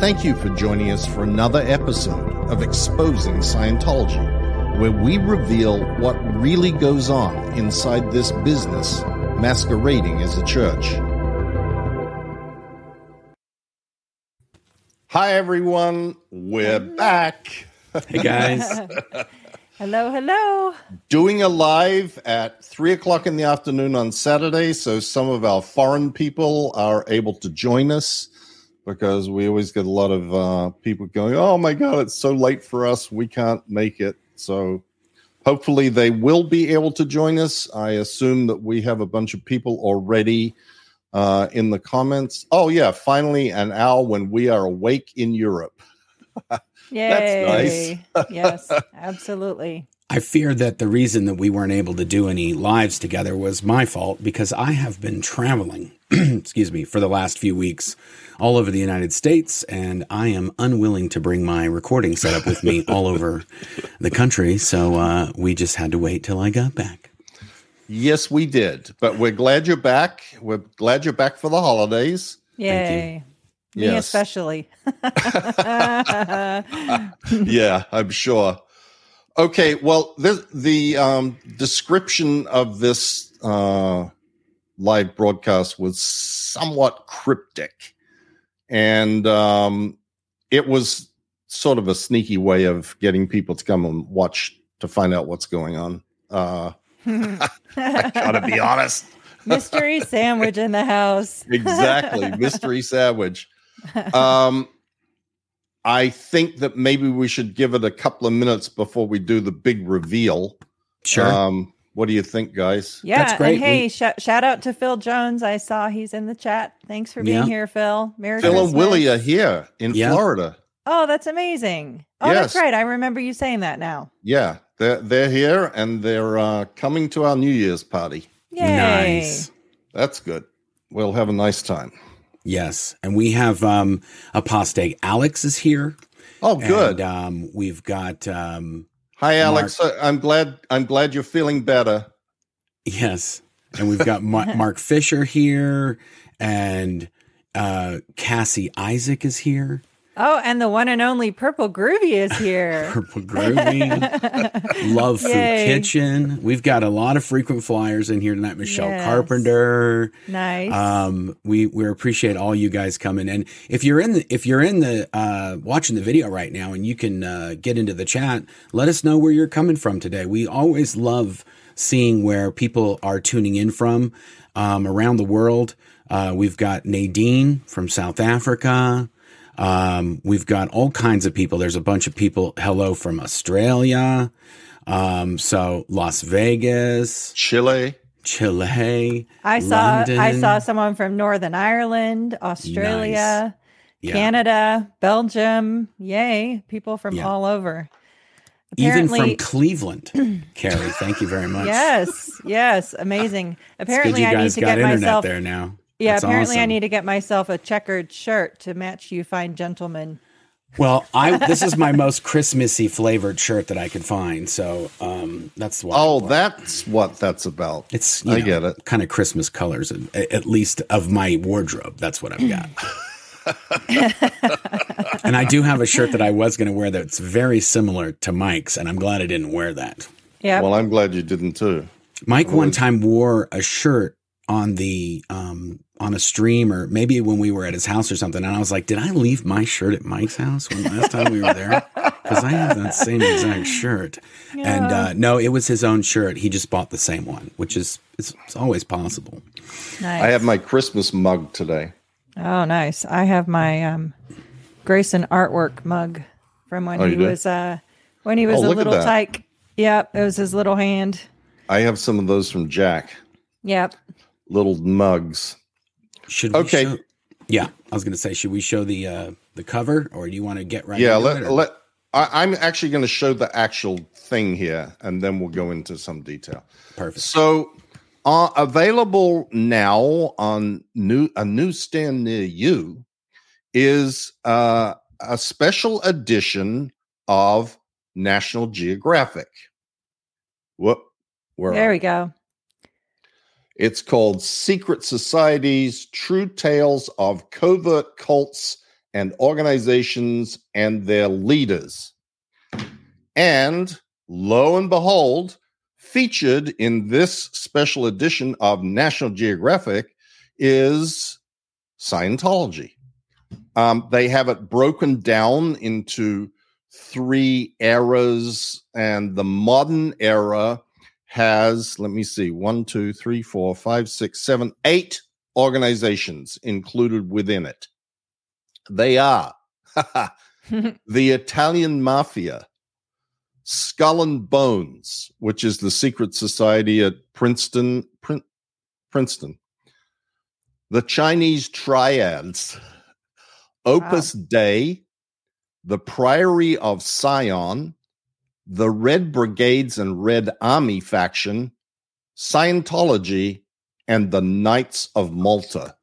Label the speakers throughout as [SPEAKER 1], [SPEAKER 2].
[SPEAKER 1] Thank you for joining us for another episode of Exposing Scientology, where we reveal what really goes on inside this business masquerading as a church. Hi, everyone. We're back.
[SPEAKER 2] Hey guys.
[SPEAKER 3] hello, hello.
[SPEAKER 1] Doing a live at three o'clock in the afternoon on Saturday, so some of our foreign people are able to join us because we always get a lot of uh, people going, "Oh my god, it's so late for us, we can't make it." So hopefully they will be able to join us. I assume that we have a bunch of people already uh, in the comments. Oh yeah, finally an hour when we are awake in Europe.
[SPEAKER 3] Yay. That's nice. yes, absolutely.
[SPEAKER 2] I fear that the reason that we weren't able to do any lives together was my fault because I have been traveling, excuse me, for the last few weeks all over the United States, and I am unwilling to bring my recording setup with me all over the country. So uh, we just had to wait till I got back.
[SPEAKER 1] Yes, we did, but we're glad you're back. We're glad you're back for the holidays.
[SPEAKER 3] Yay. Me yes. especially.
[SPEAKER 1] yeah, I'm sure. Okay, well, this, the um, description of this uh, live broadcast was somewhat cryptic, and um, it was sort of a sneaky way of getting people to come and watch to find out what's going on. Uh, I gotta be honest.
[SPEAKER 3] Mystery sandwich in the house.
[SPEAKER 1] exactly, mystery sandwich. Um, I think that maybe we should give it a couple of minutes before we do the big reveal.
[SPEAKER 2] Sure. Um,
[SPEAKER 1] what do you think, guys?
[SPEAKER 3] Yeah. That's great. And hey, we- sh- shout out to Phil Jones. I saw he's in the chat. Thanks for being yeah. here, Phil.
[SPEAKER 1] Merry Phil Christmas. and Willie are here in yeah. Florida.
[SPEAKER 3] Oh, that's amazing. Oh, yes. that's right. I remember you saying that now.
[SPEAKER 1] Yeah, they're they're here and they're uh, coming to our New Year's party.
[SPEAKER 3] Yay. Nice.
[SPEAKER 1] That's good. We'll have a nice time.
[SPEAKER 2] Yes, and we have um, apostate Alex is here.
[SPEAKER 1] Oh, good.
[SPEAKER 2] And, um, we've got. Um,
[SPEAKER 1] Hi, Alex. Mark, I'm glad. I'm glad you're feeling better.
[SPEAKER 2] Yes, and we've got Mark Fisher here, and uh, Cassie Isaac is here.
[SPEAKER 3] Oh, and the one and only Purple Groovy is here.
[SPEAKER 2] Purple Groovy. Love Food Kitchen. We've got a lot of frequent flyers in here tonight. Michelle yes. Carpenter.
[SPEAKER 3] Nice.
[SPEAKER 2] Um, we we appreciate all you guys coming. And if you're in the if you're in the uh, watching the video right now and you can uh, get into the chat, let us know where you're coming from today. We always love seeing where people are tuning in from um, around the world. Uh, we've got Nadine from South Africa. Um, we've got all kinds of people. There's a bunch of people. Hello from Australia. Um, so Las Vegas,
[SPEAKER 1] Chile,
[SPEAKER 2] Chile.
[SPEAKER 3] I saw London. I saw someone from Northern Ireland, Australia, nice. yeah. Canada, Belgium. Yay, people from yeah. all over.
[SPEAKER 2] Apparently, Even from Cleveland, Carrie. Thank you very much.
[SPEAKER 3] Yes, yes, amazing. Apparently, I need to get myself
[SPEAKER 2] there now.
[SPEAKER 3] Yeah, That's apparently awesome. I need to get myself a checkered shirt to match you fine gentlemen.
[SPEAKER 2] Well, I this is my most Christmassy flavored shirt that I could find, so um, that's why.
[SPEAKER 1] Oh, that's what that's about.
[SPEAKER 2] It's I know, get it. Kind of Christmas colors, at least of my wardrobe. That's what I've got. and I do have a shirt that I was going to wear that's very similar to Mike's, and I'm glad I didn't wear that.
[SPEAKER 3] Yeah.
[SPEAKER 1] Well, I'm glad you didn't too.
[SPEAKER 2] Mike one time wore a shirt on the um, on a stream or maybe when we were at his house or something. And I was like, did I leave my shirt at Mike's house when last time we were there? Because I have that same exact shirt. Yeah. And uh, no, it was his own shirt. He just bought the same one, which is it's, it's always possible.
[SPEAKER 1] Nice. I have my Christmas mug today.
[SPEAKER 3] Oh, nice. I have my um, Grayson artwork mug from when oh, he was uh, when he was oh, a little tyke. Yep, it was his little hand.
[SPEAKER 1] I have some of those from Jack.
[SPEAKER 3] Yep.
[SPEAKER 1] Little mugs.
[SPEAKER 2] Should we okay? Show, yeah, I was going to say, should we show the uh, the cover, or do you want to get right?
[SPEAKER 1] Yeah, let it, let. I, am actually going to show the actual thing here, and then we'll go into some detail.
[SPEAKER 2] Perfect.
[SPEAKER 1] So, uh, available now on new a newsstand near you is uh, a special edition of National Geographic. What?
[SPEAKER 3] Where there we go.
[SPEAKER 1] It's called Secret Societies True Tales of Covert Cults and organizations and their leaders. And lo and behold, featured in this special edition of National Geographic is Scientology. Um, they have it broken down into three eras, and the modern era has, let me see, one, two, three, four, five, six, seven, eight organizations included within it. They are the Italian Mafia, Skull and Bones, which is the secret society at Princeton, Prin- Princeton, the Chinese Triads, Opus wow. Dei, the Priory of Sion, the Red Brigades and Red Army faction, Scientology, and the Knights of Malta.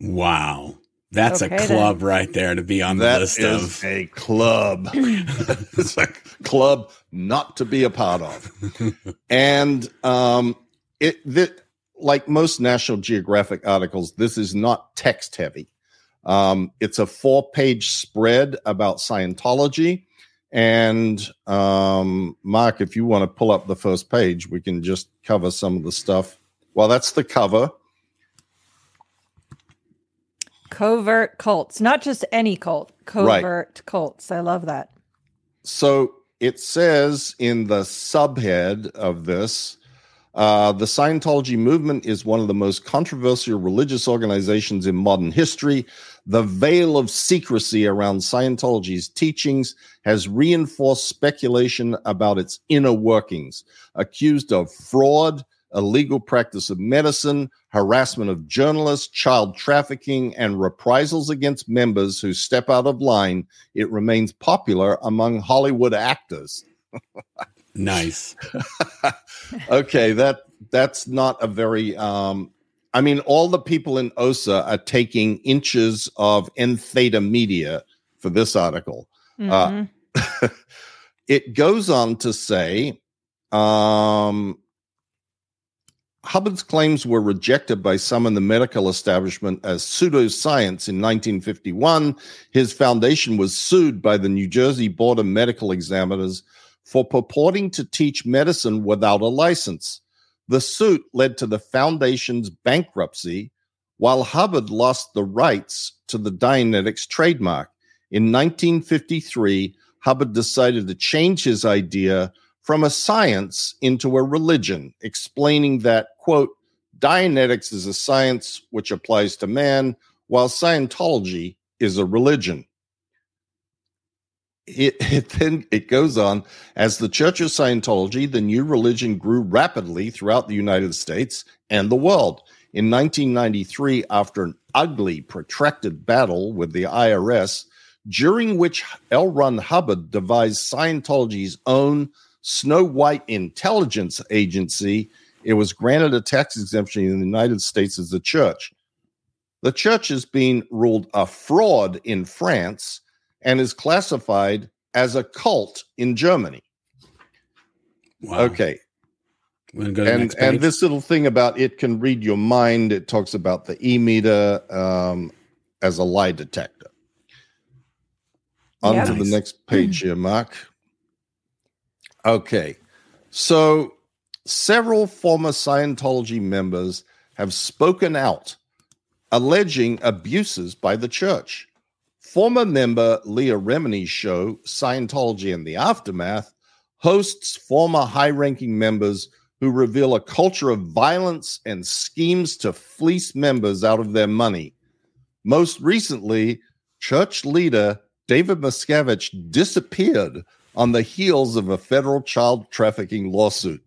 [SPEAKER 2] Wow. That's okay, a club then. right there to be on the
[SPEAKER 1] that
[SPEAKER 2] list
[SPEAKER 1] is
[SPEAKER 2] of
[SPEAKER 1] a club. it's a club not to be a part of. and um it that like most National Geographic articles, this is not text heavy. Um, it's a four page spread about Scientology. And um, Mark, if you want to pull up the first page, we can just cover some of the stuff. Well, that's the cover.
[SPEAKER 3] Covert cults, not just any cult, covert right. cults. I love that.
[SPEAKER 1] So it says in the subhead of this uh, the Scientology movement is one of the most controversial religious organizations in modern history. The veil of secrecy around Scientology's teachings has reinforced speculation about its inner workings. Accused of fraud, illegal practice of medicine, harassment of journalists, child trafficking, and reprisals against members who step out of line, it remains popular among Hollywood actors.
[SPEAKER 2] nice.
[SPEAKER 1] okay, that that's not a very um I mean, all the people in OSA are taking inches of entheta media for this article. Uh, mm-hmm. Uh, it goes on to say um, Hubbard's claims were rejected by some in the medical establishment as pseudoscience in 1951. His foundation was sued by the New Jersey Board of Medical Examiners for purporting to teach medicine without a license. The suit led to the foundation's bankruptcy, while Hubbard lost the rights to the Dianetics trademark. In 1953, Hubbard decided to change his idea from a science into a religion, explaining that, quote, Dianetics is a science which applies to man, while Scientology is a religion. It, it, then it goes on as the Church of Scientology, the new religion grew rapidly throughout the United States and the world. In 1993, after an ugly, protracted battle with the IRS, during which L. Ron Hubbard devised Scientology's own Snow White Intelligence Agency, it was granted a tax exemption in the United States as a church. The church has been ruled a fraud in France and is classified as a cult in Germany. Wow. Okay. and and this little thing about it can read your mind. It talks about the e meter um, as a lie detector. On to nice. the next page here, Mark. Okay. So several former Scientology members have spoken out alleging abuses by the church. Former member Leah Remini's show, Scientology and the Aftermath, hosts former high ranking members who reveal a culture of violence and schemes to fleece members out of their money. Most recently, church leader David Miscavige disappeared on the heels of a federal child trafficking lawsuit.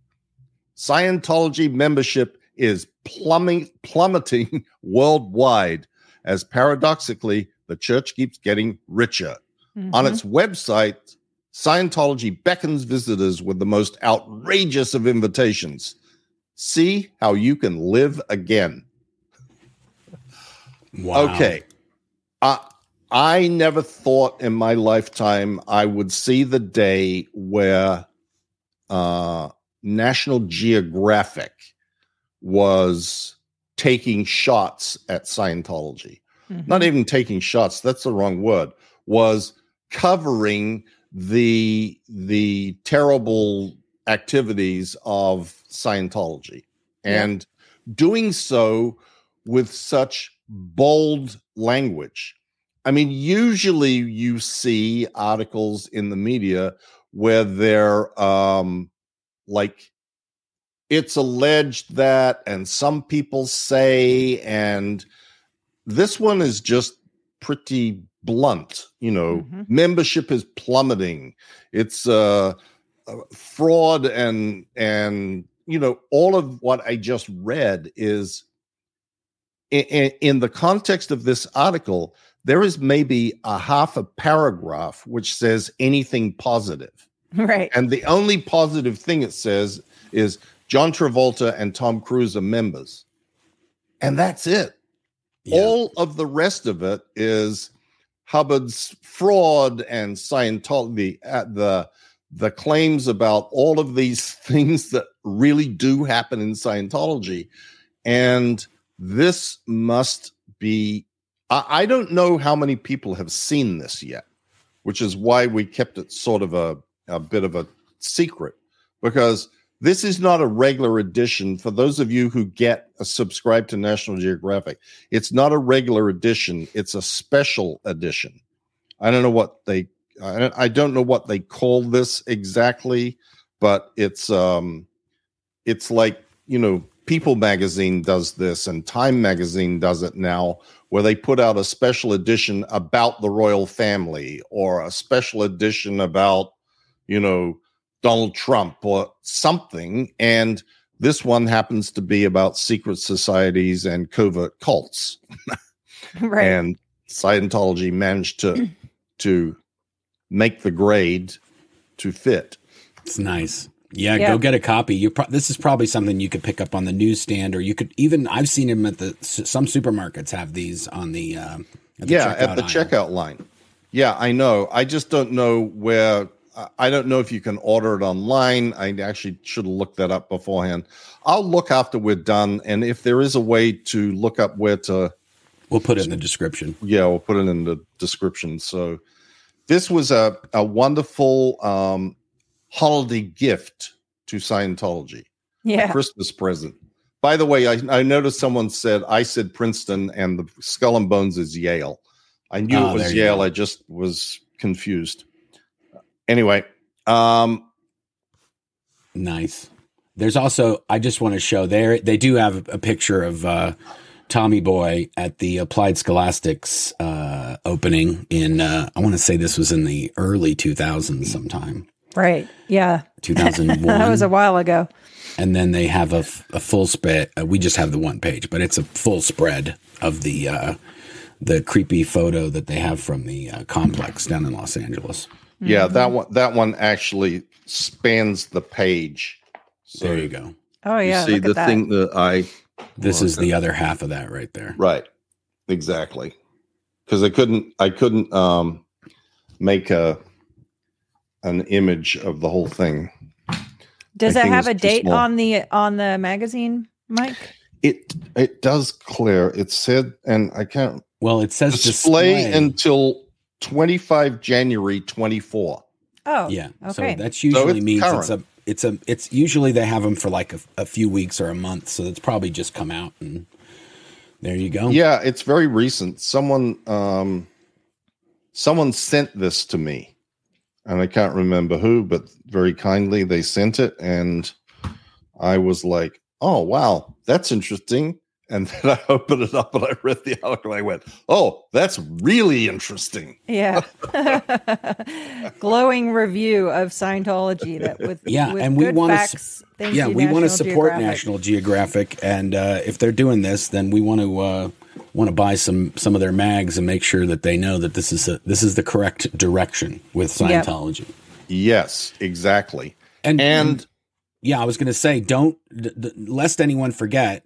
[SPEAKER 1] Scientology membership is plumbing, plummeting worldwide as paradoxically the church keeps getting richer. Mm-hmm. On its website, Scientology beckons visitors with the most outrageous of invitations. See how you can live again. Wow. Okay. Uh, I never thought in my lifetime I would see the day where uh, National Geographic was taking shots at Scientology. Mm-hmm. not even taking shots, that's the wrong word, was covering the the terrible activities of Scientology yeah. and doing so with such bold language. I mean, usually you see articles in the media where they're um, like, it's alleged that, and some people say, and this one is just pretty blunt. You know, mm-hmm. membership is plummeting. It's uh, uh, fraud and and you know all of what I just read is in, in the context of this article. There is maybe a half a paragraph which says anything positive.
[SPEAKER 3] Right.
[SPEAKER 1] And the only positive thing it says is John Travolta and Tom Cruise are members. And that's it. Yeah. All of the rest of it is Hubbard's fraud and Scientology, uh, the the claims about all of these things that really do happen in Scientology, and this must be. I, I don't know how many people have seen this yet, which is why we kept it sort of a a bit of a secret because this is not a regular edition. For those of you who get a subscribe to National Geographic, it's not a regular edition. It's a special edition. I don't know what they. I don't know what they call this exactly, but it's um, it's like you know, People Magazine does this, and Time Magazine does it now, where they put out a special edition about the royal family or a special edition about you know Donald Trump or something. And this one happens to be about secret societies and covert cults. right. And Scientology managed to to make the grade to fit.
[SPEAKER 2] It's nice. Yeah, yeah, go get a copy. You pro- this is probably something you could pick up on the newsstand, or you could even. I've seen them at the some supermarkets have these on the. Uh,
[SPEAKER 1] at the yeah, at the aisle. checkout line. Yeah, I know. I just don't know where I don't know if you can order it online. I actually should have looked that up beforehand. I'll look after we're done, and if there is a way to look up where to,
[SPEAKER 2] we'll put it in the description.
[SPEAKER 1] Yeah, we'll put it in the description. So, this was a a wonderful um, holiday gift to Scientology.
[SPEAKER 3] Yeah,
[SPEAKER 1] Christmas present. By the way, I, I noticed someone said I said Princeton, and the Skull and Bones is Yale. I knew oh, it was Yale. I just was confused anyway, um,
[SPEAKER 2] nice. There's also I just want to show there they do have a picture of uh, Tommy Boy at the Applied Scholastics uh, opening in uh, I want to say this was in the early 2000s sometime.
[SPEAKER 3] Right. Yeah.
[SPEAKER 2] 2001.
[SPEAKER 3] that was a while ago.
[SPEAKER 2] And then they have a, a full spread. Uh, we just have the one page, but it's a full spread of the uh, the creepy photo that they have from the uh, complex down in Los Angeles.
[SPEAKER 1] Yeah, that mm-hmm. one that one actually spans the page.
[SPEAKER 2] So there you go.
[SPEAKER 3] Oh yeah.
[SPEAKER 1] You see the
[SPEAKER 3] that.
[SPEAKER 1] thing that I
[SPEAKER 2] This is the other half of that right there.
[SPEAKER 1] Right. Exactly. Because I couldn't I couldn't um make a an image of the whole thing.
[SPEAKER 3] Does it have a date on the on the magazine, Mike?
[SPEAKER 1] It it does clear. It said and I can't
[SPEAKER 2] well it says
[SPEAKER 1] display, display. until 25 January 24.
[SPEAKER 3] Oh,
[SPEAKER 2] yeah. Okay. So that's usually so means current. it's a it's a it's usually they have them for like a, a, few weeks or a month, so it's probably just come out and there you go.
[SPEAKER 1] Yeah, it's very recent. Someone um someone sent this to me, and I can't remember who, but very kindly they sent it, and I was like, "Oh wow, that's interesting." And then I opened it up and I read the article. I went, "Oh, that's really interesting."
[SPEAKER 3] Yeah, glowing review of Scientology that with
[SPEAKER 2] yeah,
[SPEAKER 3] with
[SPEAKER 2] and we want to yeah we want to support Geographic. National Geographic, and uh, if they're doing this, then we want to uh, want to buy some some of their mags and make sure that they know that this is a, this is the correct direction with Scientology. Yep.
[SPEAKER 1] Yes, exactly,
[SPEAKER 2] and and. and yeah, I was going to say, don't d- d- lest anyone forget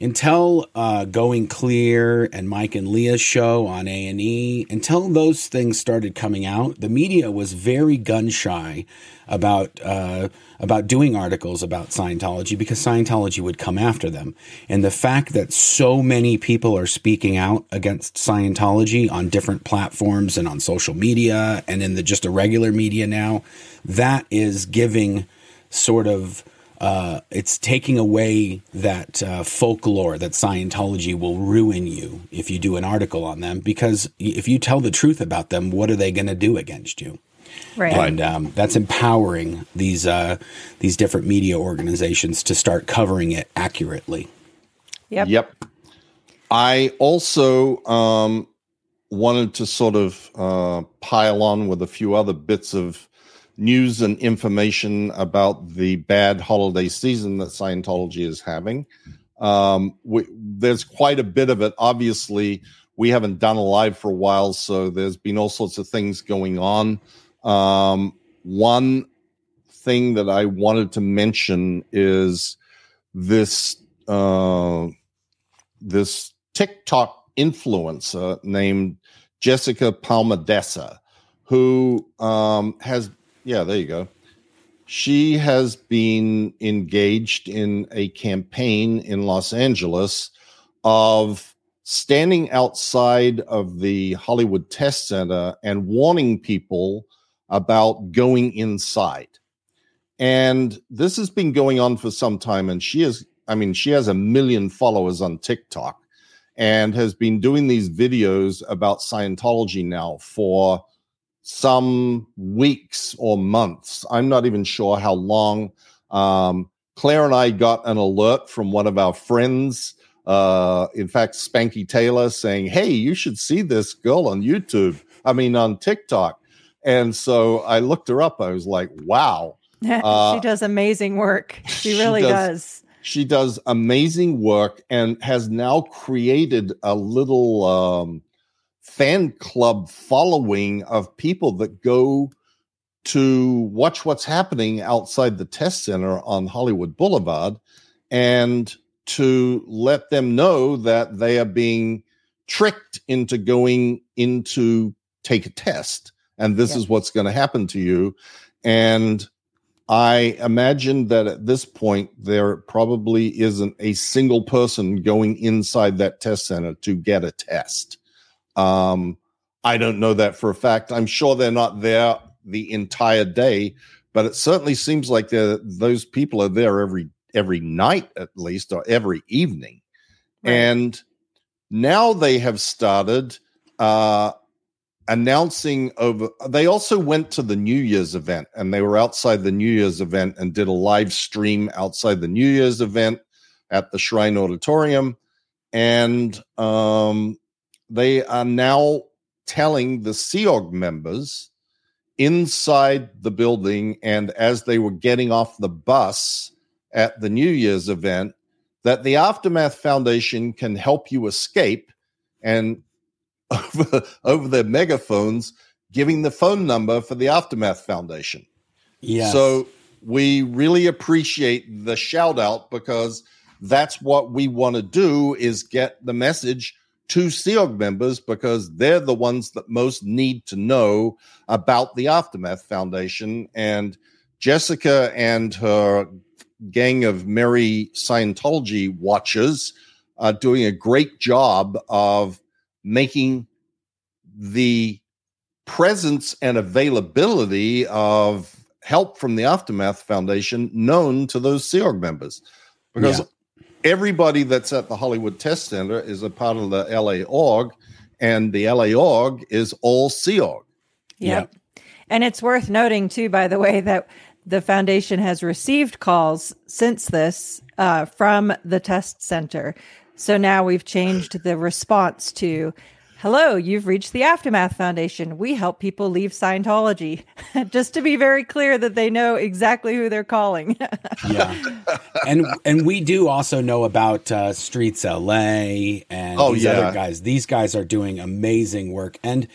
[SPEAKER 2] until uh, Going Clear and Mike and Leah's show on A and E, until those things started coming out, the media was very gun shy about uh, about doing articles about Scientology because Scientology would come after them. And the fact that so many people are speaking out against Scientology on different platforms and on social media and in the just a regular media now, that is giving sort of uh, it's taking away that uh, folklore that Scientology will ruin you if you do an article on them. Because if you tell the truth about them, what are they going to do against you?
[SPEAKER 3] Right.
[SPEAKER 2] And um, that's empowering these uh, these different media organizations to start covering it accurately.
[SPEAKER 3] Yep.
[SPEAKER 1] Yep. I also um, wanted to sort of uh, pile on with a few other bits of news and information about the bad holiday season that Scientology is having. Um, we, there's quite a bit of it. Obviously, we haven't done a live for a while, so there's been all sorts of things going on. Um, one thing that I wanted to mention is this uh, this TikTok influencer named Jessica Palmadessa, who um, has yeah, there you go. She has been engaged in a campaign in Los Angeles of standing outside of the Hollywood Test Center and warning people about going inside. And this has been going on for some time. And she is, I mean, she has a million followers on TikTok and has been doing these videos about Scientology now for some weeks or months. I'm not even sure how long. Um, Claire and I got an alert from one of our friends, uh, in fact, Spanky Taylor, saying, Hey, you should see this girl on YouTube. I mean, on TikTok. And so I looked her up. I was like, wow.
[SPEAKER 3] Uh, she does amazing work. She, she really does, does.
[SPEAKER 1] She does amazing work and has now created a little um, fan club following of people that go to watch what's happening outside the test center on Hollywood Boulevard and to let them know that they are being tricked into going into take a test and this yeah. is what's going to happen to you and i imagine that at this point there probably isn't a single person going inside that test center to get a test um, I don't know that for a fact. I'm sure they're not there the entire day, but it certainly seems like those people are there every every night at least or every evening. Right. And now they have started uh, announcing over they also went to the New Year's event and they were outside the New Year's event and did a live stream outside the New Year's event at the Shrine Auditorium. And um, they are now telling the Sea Org members inside the building and as they were getting off the bus at the New Year's event that the Aftermath Foundation can help you escape and over, over their megaphones giving the phone number for the Aftermath Foundation.
[SPEAKER 2] Yeah.
[SPEAKER 1] So we really appreciate the shout out because that's what we want to do is get the message to Sea Org members because they're the ones that most need to know about the Aftermath Foundation. And Jessica and her gang of merry Scientology watchers are doing a great job of making the presence and availability of help from the Aftermath Foundation known to those Sea Org members. Because yeah everybody that's at the Hollywood Test Center is a part of the LA org, and the LA org is all Sea Org.
[SPEAKER 3] Yep. Yeah. And it's worth noting, too, by the way, that the foundation has received calls since this uh, from the test center. So now we've changed the response to Hello, you've reached the Aftermath Foundation. We help people leave Scientology. Just to be very clear that they know exactly who they're calling.
[SPEAKER 2] yeah. And and we do also know about uh, Streets LA and oh, these yeah. other guys. These guys are doing amazing work. And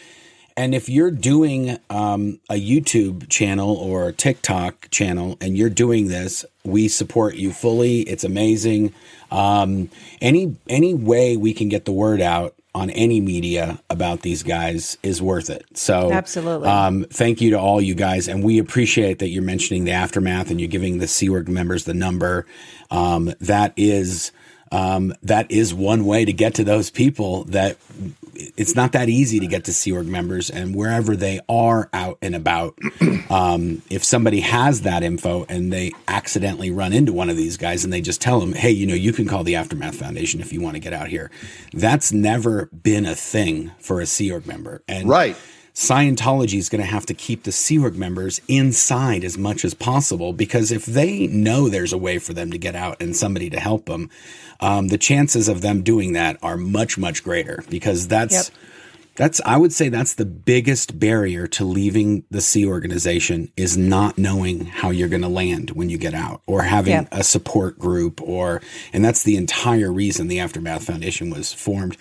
[SPEAKER 2] And if you're doing um, a YouTube channel or a TikTok channel and you're doing this, we support you fully. It's amazing. Um, any any way we can get the word out on any media about these guys is worth it. So
[SPEAKER 3] absolutely.
[SPEAKER 2] Um, thank you to all you guys, and we appreciate that you're mentioning the aftermath and you're giving the Sea Org members the number. Um, that is um, that is one way to get to those people that it's not that easy to get to Sea Org members and wherever they are out and about. Um, if somebody has that info and they accidentally run into one of these guys and they just tell them, hey, you know, you can call the Aftermath Foundation if you want to get out here. That's never been a thing for a Sea Org member. And
[SPEAKER 1] right.
[SPEAKER 2] Scientology is going to have to keep the Sea Org members inside as much as possible because if they know there's a way for them to get out and somebody to help them, um, the chances of them doing that are much, much greater because that's. Yep. That's I would say that's the biggest barrier to leaving the Sea organization is not knowing how you're going to land when you get out or having yeah. a support group or and that's the entire reason the Aftermath Foundation was formed.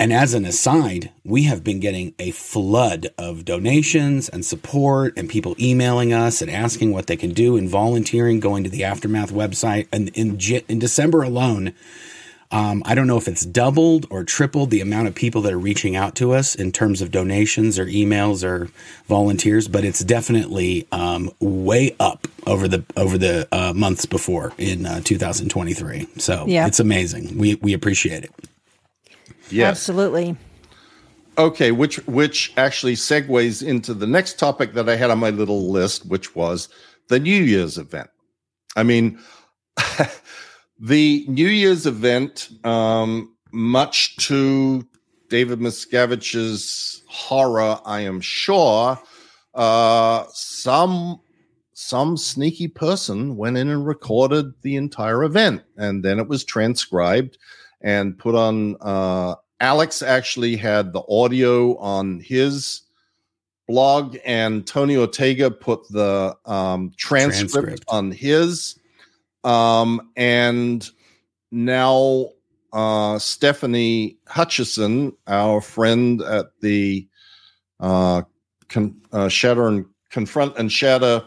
[SPEAKER 2] And as an aside, we have been getting a flood of donations and support and people emailing us and asking what they can do and volunteering, going to the Aftermath website. And in, in December alone, um, I don't know if it's doubled or tripled the amount of people that are reaching out to us in terms of donations or emails or volunteers, but it's definitely um, way up over the over the uh, months before in uh, 2023. So yeah. it's amazing. We we appreciate it.
[SPEAKER 1] Yes.
[SPEAKER 3] Absolutely.
[SPEAKER 1] Okay, which which actually segues into the next topic that I had on my little list, which was the New Year's event. I mean, the New Year's event, um, much to David Miscavige's horror, I am sure, uh, some some sneaky person went in and recorded the entire event, and then it was transcribed and put on. Uh, Alex actually had the audio on his blog, and Tony Ortega put the um, transcript, transcript, on his. Um, and now uh, Stephanie Hutchison, our friend at the uh, con- uh, Shatter and Confront and Shatter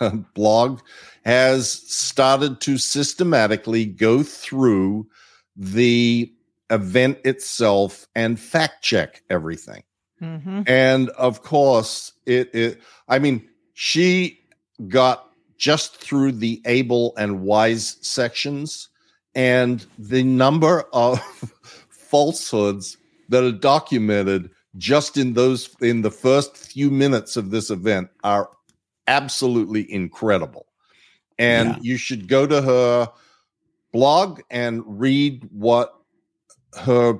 [SPEAKER 1] blog, has started to systematically go through the event itself and fact check everything. Mm-hmm. And of course, it, it, I mean, she got just through the able and wise sections and the number of falsehoods that are documented just in those in the first few minutes of this event are absolutely incredible and yeah. you should go to her blog and read what her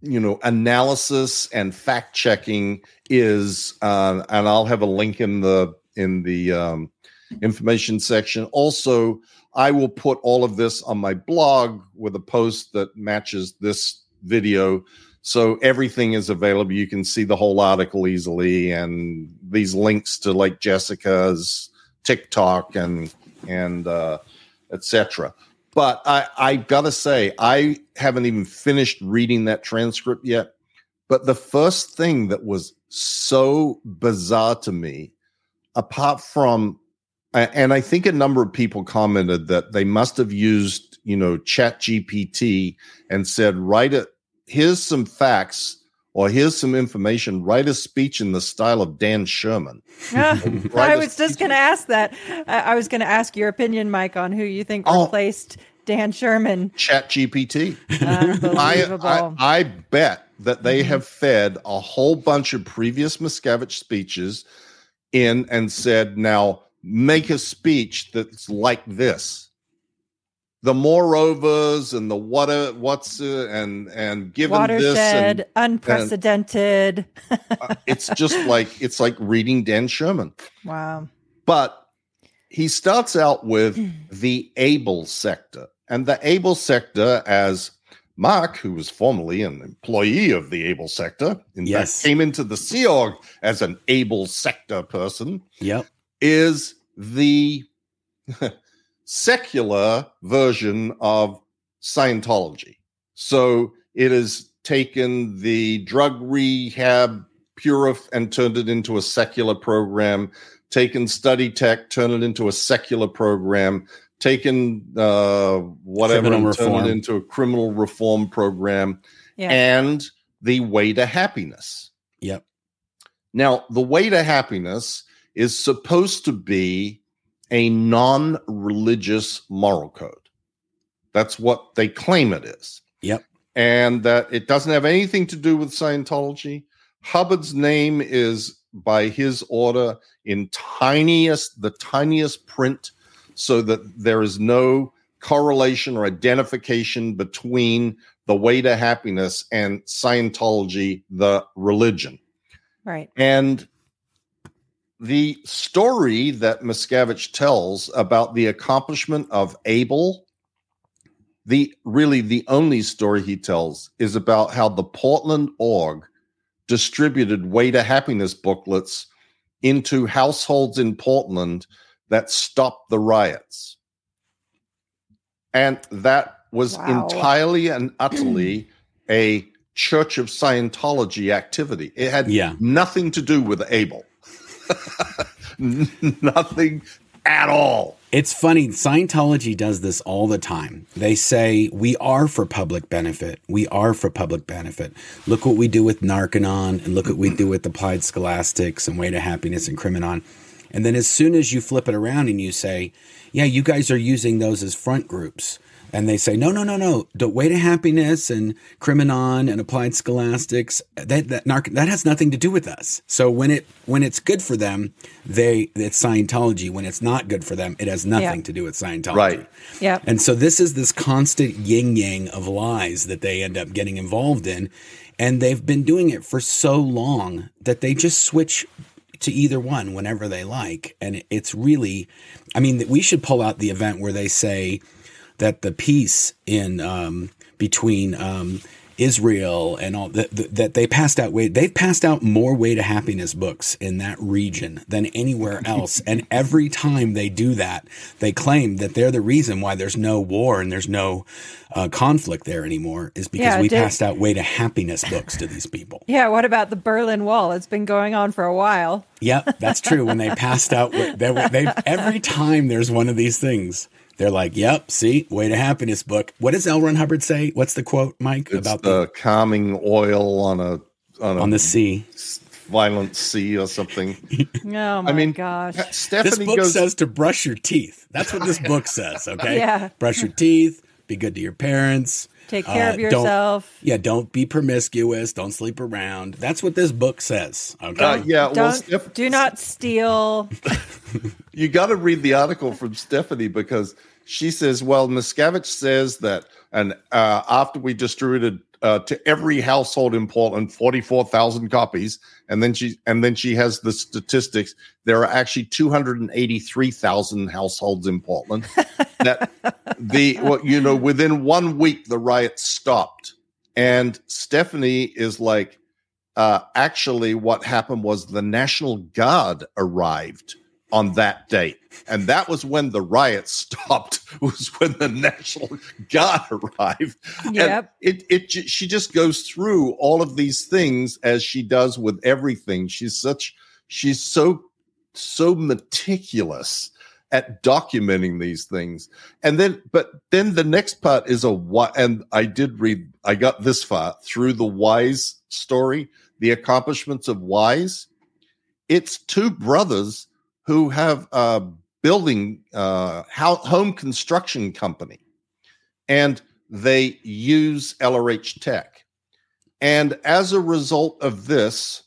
[SPEAKER 1] you know analysis and fact checking is uh, and i'll have a link in the in the um, information section. Also i will put all of this on my blog with a post that matches this video. So everything is available. You can see the whole article easily and these links to like jessica's tiktok and and uh etc but I, I gotta say, I haven't even finished reading that transcript yet. But the first thing that was so bizarre to me, apart from, and I think a number of people commented that they must have used, you know, Chat GPT and said, write it, here's some facts or here's some information write a speech in the style of dan sherman.
[SPEAKER 3] I was just going to ask that. I was going to ask your opinion mike on who you think oh, replaced dan sherman.
[SPEAKER 1] Chat gpt I, I, I, bet that they mm-hmm. have fed a whole bunch of previous miscavige speeches in and said now make a speech that's like this the moreovers and the what uh, what's uh, and and given
[SPEAKER 3] watershed
[SPEAKER 1] this
[SPEAKER 3] and, unprecedented.
[SPEAKER 1] and, uh, it's just like it's like reading dan sherman.
[SPEAKER 3] Wow.
[SPEAKER 1] But he starts out with the able sector and the able sector as mark who was formerly an employee of the able sector in yes. fact came into the sea org as an able sector person
[SPEAKER 2] yep.
[SPEAKER 1] is the secular version of Scientology. So it has taken the drug rehab Purif and turned it into a secular program, taken Study Tech, turned it into a secular program, taken uh, whatever
[SPEAKER 2] Criminon
[SPEAKER 1] and turned it into a criminal reform program,
[SPEAKER 3] Yeah.
[SPEAKER 1] and the way to happiness.
[SPEAKER 2] Yep.
[SPEAKER 1] Now, the way to happiness is supposed to be a non religious moral code. That's what they claim it is.
[SPEAKER 2] Yep.
[SPEAKER 1] And that it doesn't have anything to do with Scientology. Hubbard's name is by his order in tiniest, the tiniest print, so that there is no correlation or identification between the way to happiness and Scientology, the religion.
[SPEAKER 3] right.
[SPEAKER 1] And the story that Miscavige tells about the accomplishment of ABLE, the really the only story he tells is about how the Portland org distributed way to happiness booklets into households in Portland that stopped the riots. And that was
[SPEAKER 3] Wow.
[SPEAKER 1] entirely and utterly a Church of Scientology activity. It had
[SPEAKER 2] Yeah.
[SPEAKER 1] nothing to do with ABLE. nothing at all.
[SPEAKER 2] It's funny. Scientology does this all the time. They say, we are for public benefit. We are for public benefit. Look what we do with Narconon and look what we do with Applied Scholastics and Way to Happiness and Criminon. And then as soon as you flip it around and you say, yeah, you guys are using those as front groups. And they say, no, no, no, no. The Way to Happiness and Criminon and Applied Scholastics, that that, that has nothing to do with us. So when it when it's good for them, they it's Scientology. When it's not good for them, it has nothing
[SPEAKER 3] Yeah.
[SPEAKER 2] to do with Scientology.
[SPEAKER 1] Right.
[SPEAKER 3] Yeah.
[SPEAKER 2] And so this is this constant yin yang of lies that they end up getting involved in. And they've been doing it for so long that they just switch to either one whenever they like. And it's really, I mean, we should pull out the event where they say that the peace in um, between um, Israel and all that, that they passed out way they've passed out more way to happiness books in that region than anywhere else and every time they do that they claim that they're the reason why there's no war and there's no uh, conflict there anymore is because
[SPEAKER 3] Yeah,
[SPEAKER 2] we
[SPEAKER 3] Dave-
[SPEAKER 2] passed out way to happiness books to these people
[SPEAKER 3] Yeah. What about the Berlin Wall? It's been going on for a while.
[SPEAKER 2] Yep, that's true. When they passed out, they, they every time there's one of these things, they're like, "Yep, see, way to happiness book." What does L. Ron Hubbard say? What's the quote, Mike,
[SPEAKER 1] It's
[SPEAKER 2] about
[SPEAKER 1] the
[SPEAKER 2] the
[SPEAKER 1] calming oil on a on a
[SPEAKER 2] on the sea?
[SPEAKER 1] violent sea or something.
[SPEAKER 3] Oh my
[SPEAKER 1] I mean,
[SPEAKER 3] gosh.
[SPEAKER 2] This book
[SPEAKER 1] goes.
[SPEAKER 2] says to brush your teeth. That's what this book says. Okay,
[SPEAKER 3] Yeah.
[SPEAKER 2] brush your teeth. Be good to your parents.
[SPEAKER 3] Take care
[SPEAKER 2] uh,
[SPEAKER 3] of
[SPEAKER 2] don't-
[SPEAKER 3] yourself.
[SPEAKER 2] Yeah, don't be promiscuous. Don't sleep around. That's what this book says. Okay.
[SPEAKER 1] uh, yeah, well,
[SPEAKER 3] Don't
[SPEAKER 1] Steph-
[SPEAKER 3] do not steal.
[SPEAKER 1] you got to read the article from Stephanie because she says, well, Miscavige says that, and uh, after we distributed uh, to every household in Portland, forty-four thousand copies, and then she and then she has the statistics. There are actually two hundred and eighty-three thousand households in Portland. that the well, you know, within one week the riots stopped, and Stephanie is like. Uh, actually, what happened was the National Guard arrived on that date. And that was when the riots stopped, was when the National Guard arrived. And
[SPEAKER 3] Yep.
[SPEAKER 1] it, it, she just goes through all of these things as she does with everything. She's such, she's so, so meticulous at documenting these things. And then, but then the next part is a what, and I did read, I got this far through the Wise story, the accomplishments of Wise. It's two brothers who have a building uh ho- home construction company and they use LRH tech and as a result of this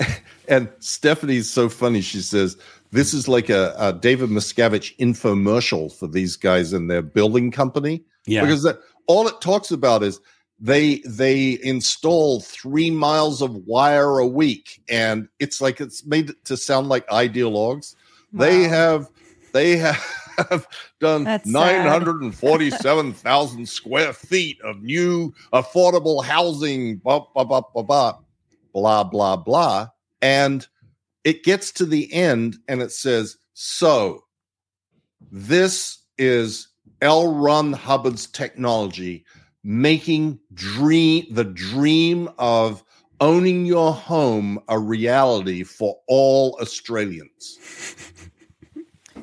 [SPEAKER 1] and Stephanie's so funny she says this is like a, a David Miscavige infomercial for these guys in their building company
[SPEAKER 2] yeah.
[SPEAKER 1] because that, all it talks about is they they install three miles of wire a week and it's like it's made to sound like ideologues they have they have done 947,000 square feet of new affordable housing blah blah blah blah blah blah blah blah. And it gets to the end and it says so this is L. Ron Hubbard's technology making dream the dream of owning your home a reality for all Australians.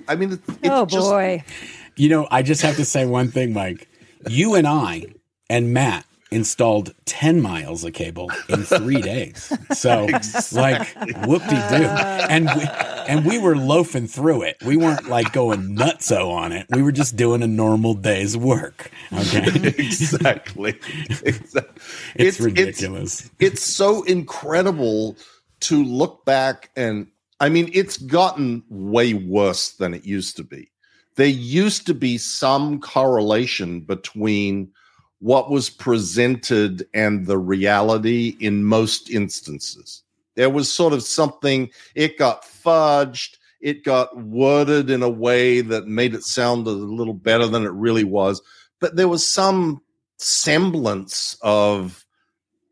[SPEAKER 1] I mean, it's, it's
[SPEAKER 3] oh
[SPEAKER 1] just-
[SPEAKER 3] boy.
[SPEAKER 2] You know, I just have to say one thing, Mike. You and I and Matt installed 10 miles of cable in three days. So, like, whoop de doo. And we, and we were loafing through it. We weren't like going nutso on it. We were just doing a normal day's work. Okay.
[SPEAKER 1] exactly. exactly.
[SPEAKER 2] It's, ridiculous.
[SPEAKER 1] It's, so incredible to look back and I mean, it's gotten way worse than it used to be. There used to be some correlation between what was presented and the reality in most instances. There was sort of something, it got fudged, it got worded in a way that made it sound a little better than it really was. But there was some semblance of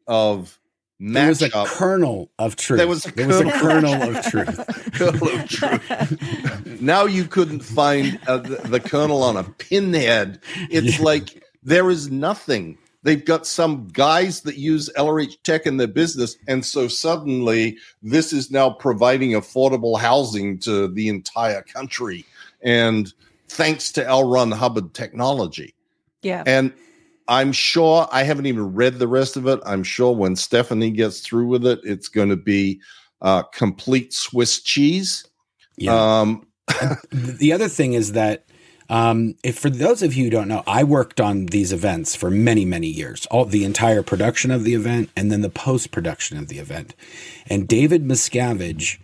[SPEAKER 1] of
[SPEAKER 2] There was a
[SPEAKER 1] matchup.
[SPEAKER 2] kernel of truth.
[SPEAKER 1] There was a
[SPEAKER 2] there was a
[SPEAKER 1] kernel.
[SPEAKER 2] kernel of truth.
[SPEAKER 1] kernel of truth. now you couldn't find uh, the, the kernel on a pinhead. It's
[SPEAKER 2] Yeah.
[SPEAKER 1] like there is nothing. They've got some guys that use LRH tech in their business, and so suddenly this is now providing affordable housing to the entire country, and thanks to L. Ron Hubbard technology.
[SPEAKER 3] Yeah.
[SPEAKER 1] And I'm sure I haven't even read the rest of it. I'm sure when Stephanie gets through with it, it's going to be uh, complete Swiss cheese.
[SPEAKER 2] Yeah.
[SPEAKER 1] Um,
[SPEAKER 2] the other thing is that um, if for those of you who don't know, I worked on these events for many, many years, all the entire production of the event and then the post production of the event. And David Miscavige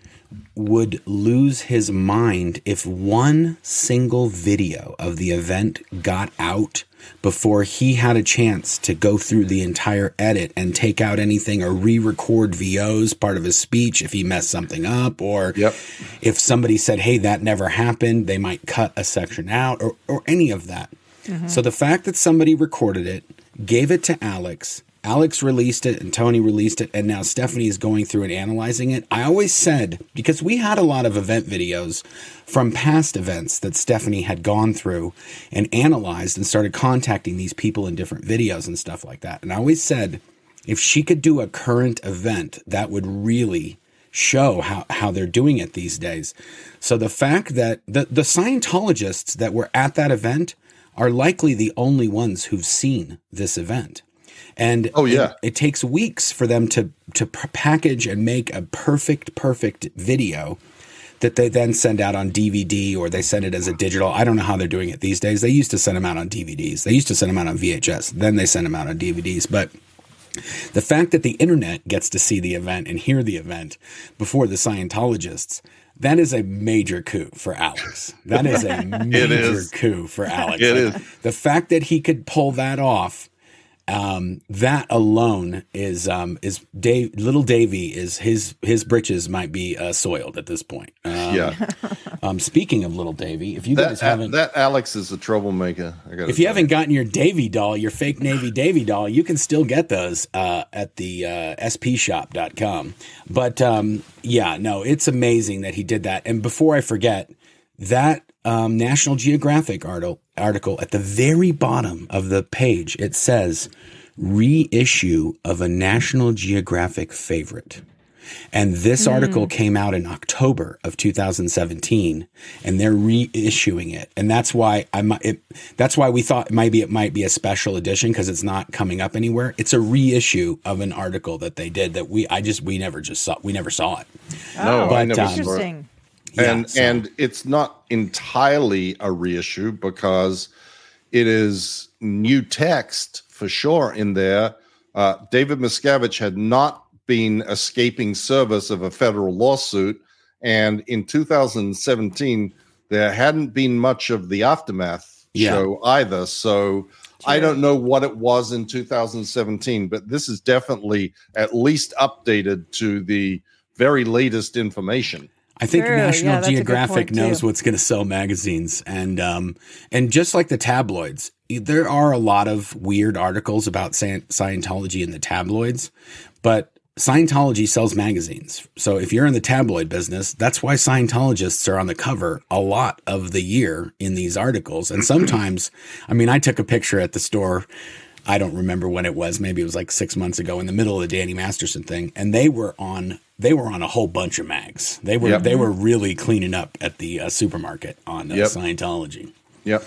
[SPEAKER 2] would lose his mind if one single video of the event got out before he had a chance to go through the entire edit and take out anything or re-record VOs part of his speech if he messed something up or
[SPEAKER 1] Yep.
[SPEAKER 2] if somebody said, "Hey, that never happened," they might cut a section out or or any of that. Uh-huh. So the fact that somebody recorded it, gave it to Alex, Alex released it and Tony released it, and now Stephanie is going through and analyzing it. I always said because we had a lot of event videos from past events that Stephanie had gone through and analyzed and started contacting these people in different videos and stuff like that. And I always said if she could do a current event, that would really show how, how they're doing it these days. So the fact that the, the Scientologists that were at that event are likely the only ones who've seen this event. And
[SPEAKER 1] Oh, yeah.
[SPEAKER 2] it, it takes weeks for them to to package and make a perfect perfect video that they then send out on DVD or they send it as a digital. I don't know how they're doing it these days. They used to send them out on DVDs. They used to send them out on VHS. Then they send them out on DVDs. But the fact that the internet gets to see the event and hear the event before the Scientologists, that is a major coup for Alex. That is a major
[SPEAKER 1] is.
[SPEAKER 2] coup for Alex.
[SPEAKER 1] It is.
[SPEAKER 2] The fact that he could pull that off, um, that alone is um, is Dave. Little Davy is his his britches might be uh, soiled at this point. Um,
[SPEAKER 1] yeah,
[SPEAKER 2] Um, speaking of Little Davy, if you guys haven't
[SPEAKER 1] that Alex is a troublemaker. I gotta
[SPEAKER 2] if you haven't gotten your Davy doll, your fake Navy Davy doll, you can still get those uh, at the uh, spshop.com. But um, yeah, no, it's amazing that he did that. And before I forget, that um, National Geographic article, article at the very bottom of the page, it says reissue of a National Geographic favorite. And this article came out in October of 2017, and they're reissuing it, and that's why I might. It, that's why we thought maybe it might be a special edition because it's not coming up anywhere. It's a reissue of an article that they did that we I just we never just saw we never saw it.
[SPEAKER 1] no, I
[SPEAKER 2] But,
[SPEAKER 1] never
[SPEAKER 2] um.
[SPEAKER 3] Interesting.
[SPEAKER 2] Yeah,
[SPEAKER 1] and
[SPEAKER 2] so-
[SPEAKER 1] and it's not entirely a reissue because it is new text for sure in there. Uh, David Miscavige had not been escaping service of a federal lawsuit, and in 2017 there hadn't been much of the aftermath
[SPEAKER 2] Yeah.
[SPEAKER 1] show either. So. I don't know what it was in 2017, but this is definitely at least updated to the very latest information.
[SPEAKER 2] I think
[SPEAKER 3] True.
[SPEAKER 2] National
[SPEAKER 3] Yeah, that's a good
[SPEAKER 2] Geographic knows
[SPEAKER 3] too.
[SPEAKER 2] what's going to sell magazines, and um, and just like the tabloids, there are a lot of weird articles about Scientology in the tabloids, but Scientology sells magazines. So if you're in the tabloid business, that's why Scientologists are on the cover a lot of the year in these articles. And sometimes, I mean, I took a picture at the store I don't remember when it was. Maybe it was like six months ago in the middle of the Danny Masterson thing, and they were on they were on a whole bunch of mags. They were
[SPEAKER 1] Yep.
[SPEAKER 2] they were really cleaning up at the uh, supermarket on uh,
[SPEAKER 1] Yep.
[SPEAKER 2] Scientology.
[SPEAKER 1] Yep.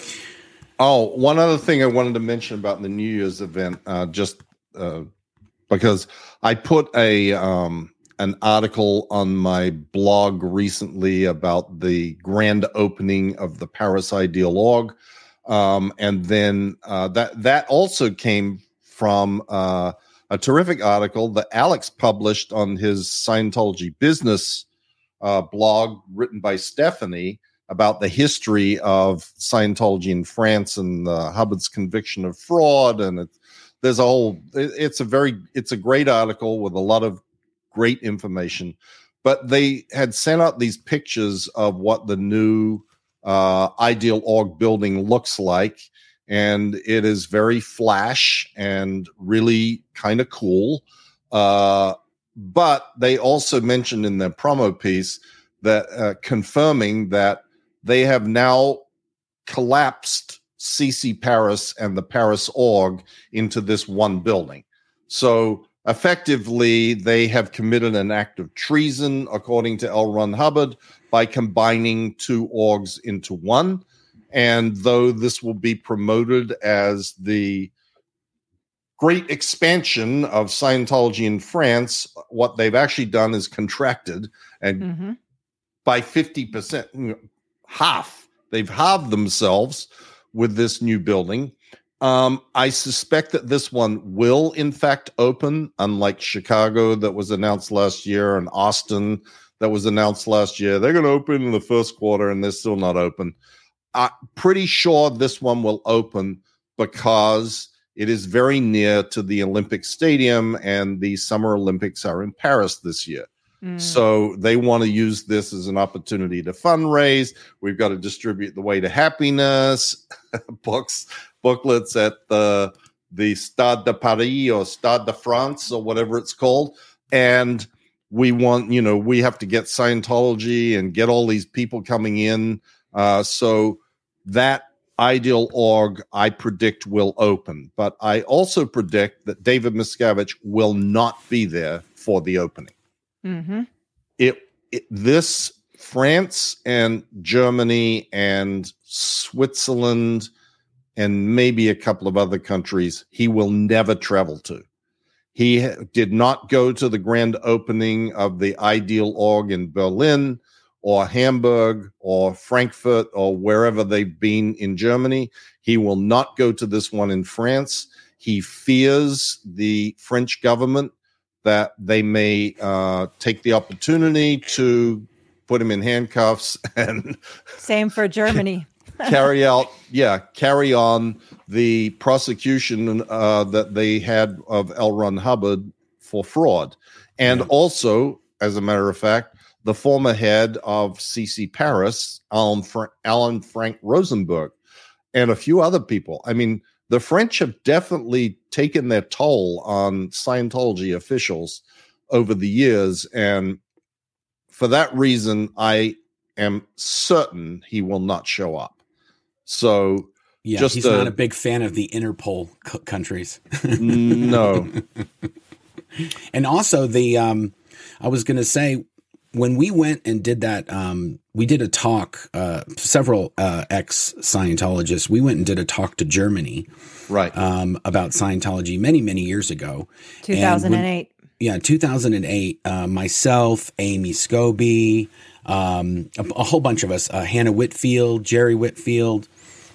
[SPEAKER 1] Oh, one other thing I wanted to mention about the New Year's event, uh, just uh, because I put a um, an article on my blog recently about the grand opening of the Paris Ideal Org, um, and then uh, that that also came from uh, a terrific article that Alex published on his Scientology business uh, blog, written by Stephanie about the history of Scientology in France and uh, Hubbard's conviction of fraud, and it, there's a whole. It, it's a very, it's a great article with a lot of great information. But they had sent out these pictures of what the new uh, Ideal Org building looks like, and it is very flash and really kind of cool. Uh, but they also mentioned in their promo piece that uh, confirming that they have now collapsed CC Paris and the Paris org into this one building. So effectively, they have committed an act of treason, according to L. Ron Hubbard, by combining two orgs into one. And though this will be promoted as the great expansion of Scientology in France, what they've actually done is contracted and
[SPEAKER 3] hmm
[SPEAKER 1] by 50%, half. They've halved themselves with this new building. Um, I suspect that this one will, in fact, open, unlike Chicago that was announced last year and Austin that was announced last year. They're going to open in the first quarter and they're still not open. I'm pretty sure this one will open because it is very near to the Olympic Stadium and the Summer Olympics are in Paris this year.
[SPEAKER 3] Mm.
[SPEAKER 1] So they want to use this as an opportunity to fundraise. We've got to distribute the way to happiness books, booklets at the the Stade de Paris or Stade de France or whatever it's called. And we want, you know, we have to get Scientology and get all these people coming in. Uh, so that ideal org, I predict, will open. But I also predict that David Miscavige will not be there for the opening
[SPEAKER 3] hmm
[SPEAKER 1] it, it this France and Germany and Switzerland and maybe a couple of other countries he will never travel to. He did not go to the grand opening of the Ideal Org in Berlin or Hamburg or Frankfurt or wherever they've been in Germany. He will not go to this one in France. He fears the French government that they may uh, take the opportunity to put him in handcuffs and
[SPEAKER 3] Same for Germany.
[SPEAKER 1] carry out, yeah, carry on the prosecution uh, that they had of L. Ron Hubbard for fraud. And
[SPEAKER 2] Yeah.
[SPEAKER 1] also, as a matter of fact, the former head of CC Paris, Alan, Fra- Alan Frank Rosenberg, and a few other people. I mean, the French have definitely taken their toll on Scientology officials over the years. And for that reason, I am certain he will not show up. So,
[SPEAKER 2] Yeah,
[SPEAKER 1] Just,
[SPEAKER 2] he's
[SPEAKER 1] uh,
[SPEAKER 2] not a big fan of the Interpol c- countries.
[SPEAKER 1] no.
[SPEAKER 2] And also the um I was going to say when we went and did that um we did a talk uh several uh ex Scientologists we went and did a talk to Germany
[SPEAKER 1] Right.
[SPEAKER 2] um about Scientology many many years ago.
[SPEAKER 3] 2008.
[SPEAKER 2] Yeah, 2008 uh myself, Amy Scobie, um a, a whole bunch of us, uh, Hannah Whitfield, Jerry Whitfield,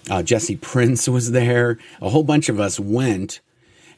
[SPEAKER 2] uh Jesse Prince was there. A whole bunch of us went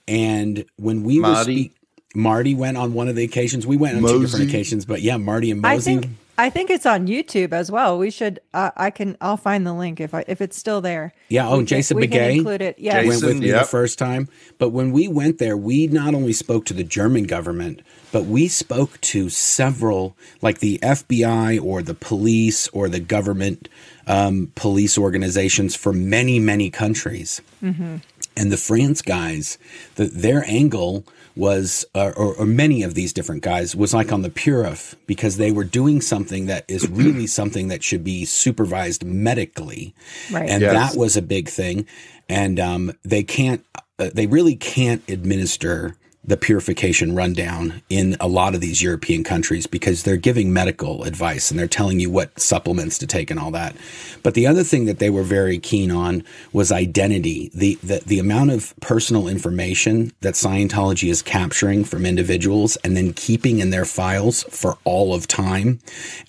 [SPEAKER 2] and when we were
[SPEAKER 1] Marty.
[SPEAKER 2] Speak- Marty went on one of the occasions. We went on two different occasions, but yeah, Marty and
[SPEAKER 3] I
[SPEAKER 2] Mosey.
[SPEAKER 3] think I think it's on YouTube as well. We should. Uh, I can. I'll find the link if I if it's still there.
[SPEAKER 2] yeah, oh,
[SPEAKER 3] We can-
[SPEAKER 2] Jason
[SPEAKER 3] we can
[SPEAKER 2] Beghe
[SPEAKER 3] include it. Yeah.
[SPEAKER 1] Jason,
[SPEAKER 2] went with me
[SPEAKER 1] yep.
[SPEAKER 2] the first time. But when we went there, we not only spoke to the German government, but we spoke to several, like the FBI or the police or the government um, police organizations for many, many countries. And the France guys, the, their angle was, uh, or, or many of these different guys, was like on the Purif because they were doing something that is really something that should be supervised medically.
[SPEAKER 3] Right.
[SPEAKER 2] And
[SPEAKER 1] Yes.
[SPEAKER 2] that was a big thing. And um, they can't, uh, they really can't administer the purification rundown in a lot of these European countries because they're giving medical advice and they're telling you what supplements to take and all that. But the other thing that they were very keen on was identity. The, the, the amount of personal information that Scientology is capturing from individuals and then keeping in their files for all of time,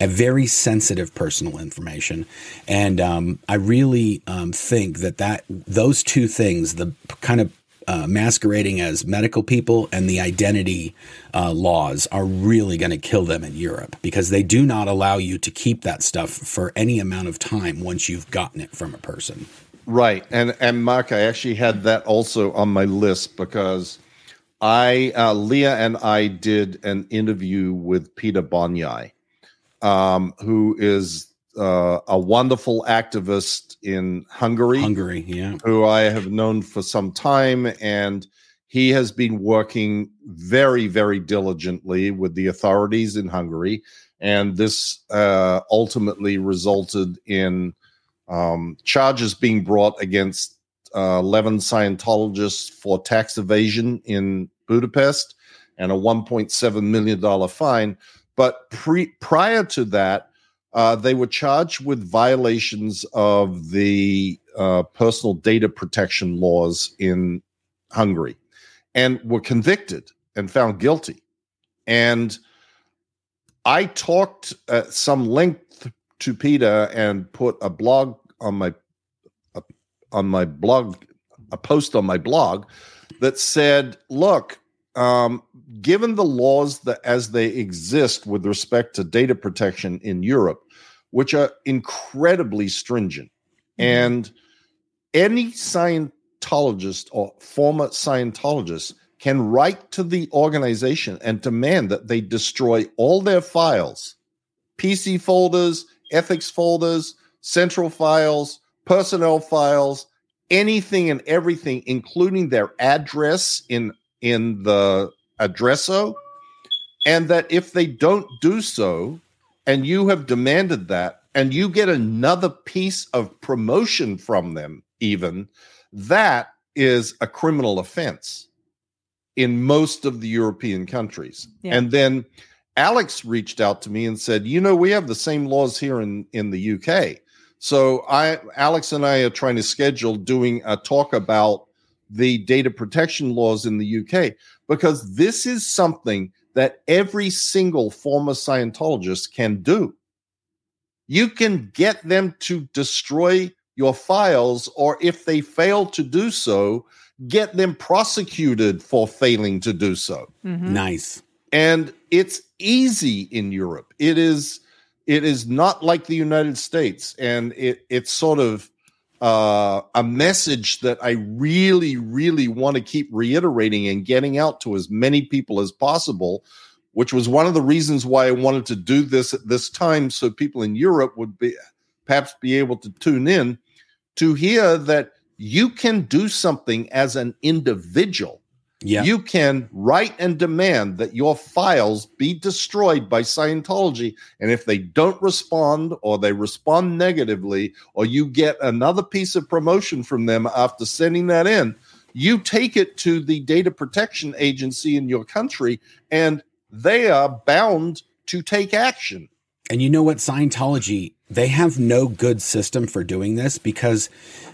[SPEAKER 2] a very sensitive personal information. And um, I really um, think that, that those two things, the kind of uh, masquerading as medical people and the identity uh, laws are really going to kill them in Europe because they do not allow you to keep that stuff for any amount of time once you've gotten it from a person.
[SPEAKER 1] Right, and and Mark, I actually had that also on my list because I uh, Leah and I did an interview with Peter Bonyai, um, who is uh, a wonderful activist in Hungary.
[SPEAKER 2] Hungary, yeah.
[SPEAKER 1] Who I have known for some time. And he has been working very, very diligently with the authorities in Hungary. And this uh, ultimately resulted in um, charges being brought against uh, 11 Scientologists for tax evasion in Budapest and a $1.7 million fine. But pre- prior to that, uh, they were charged with violations of the uh, personal data protection laws in Hungary and were convicted and found guilty. And I talked at some length to Peter and put a blog on my on my blog, a post on my blog that said, "Look, um, given the laws that as they exist with respect to data protection in Europe, which are incredibly stringent, mm-hmm. and any Scientologist or former Scientologist can write to the organization and demand that they destroy all their files, PC folders, ethics folders, central files, personnel files, anything and everything, including their address in in the addresso, and that if they don't do so, and you have demanded that, and you get another piece of promotion from them, even that is a criminal offense in most of the European countries. Yeah. And then Alex reached out to me and said, "You know, we have the same laws here in in the UK." So I Alex and I are trying to schedule doing a talk about the data protection laws in the UK because this is something that every single former Scientologist can do. You can get them to destroy your files, or if they fail to do so, get them prosecuted for failing to do so.
[SPEAKER 2] Mm-hmm. Nice.
[SPEAKER 1] And it's easy in Europe. It is it is not like the United States. And it it's sort of uh, a message that I really, really want to keep reiterating and getting out to as many people as possible, which was one of the reasons why I wanted to do this at this time so people in Europe would be perhaps be able to tune in to hear that you can do something as an individual yeah. You can write and demand that your files be destroyed by Scientology. And if they don't respond or they respond negatively, or you get another piece of promotion from them after sending that in, you take it to the data protection agency in your country and they are bound to take action.
[SPEAKER 2] And you know what? Scientology, they have no good system for doing this because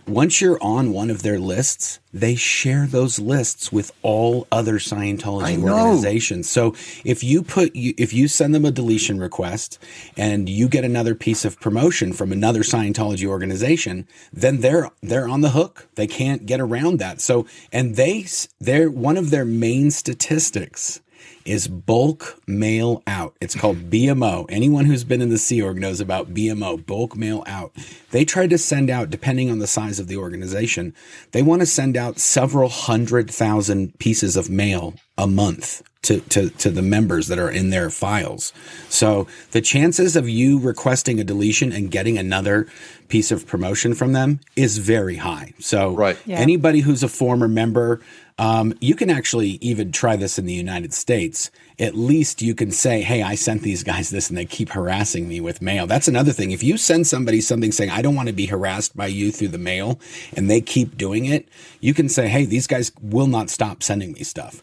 [SPEAKER 2] once you're on one of their lists, they share those lists with all other Scientology organizations. So if you put if you send them a deletion request and you get another piece of promotion from another Scientology organization, then they're they're on the hook. They can't get around that. So and they they're one of their main statistics is bulk mail out. It's called BMO. Anyone who's been in the Sea Org knows about BMO, bulk mail out. They try to send out, depending on the size of the organization, they want to send out several hundred thousand pieces of mail a month to, to, to the members that are in their files. So the chances of you requesting a deletion and getting another piece of promotion from them is very high. So
[SPEAKER 1] right.
[SPEAKER 2] Yeah. anybody who's a former member, Um, you can actually even try this in the United States. At least you can say, Hey, I sent these guys this and they keep harassing me with mail. That's another thing. If you send somebody something saying, I don't want to be harassed by you through the mail and they keep doing it, you can say, Hey, these guys will not stop sending me stuff.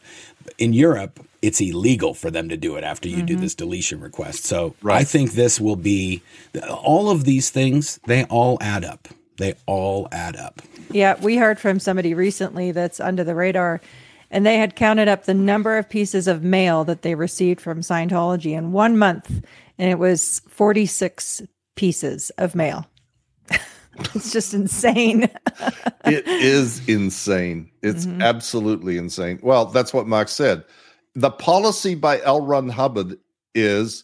[SPEAKER 2] In Europe, it's illegal for them to do it after you mm-hmm. do this deletion request. So right. I think this will be all of these things, they all add up. They all add up.
[SPEAKER 3] Yeah, we heard from somebody recently that's under the radar, and they had counted up the number of pieces of mail that they received from Scientology in one month, and it was 46 pieces of mail. it's just insane.
[SPEAKER 1] it is insane. It's mm-hmm. absolutely insane. Well, that's what Mark said. The policy by L. Ron Hubbard is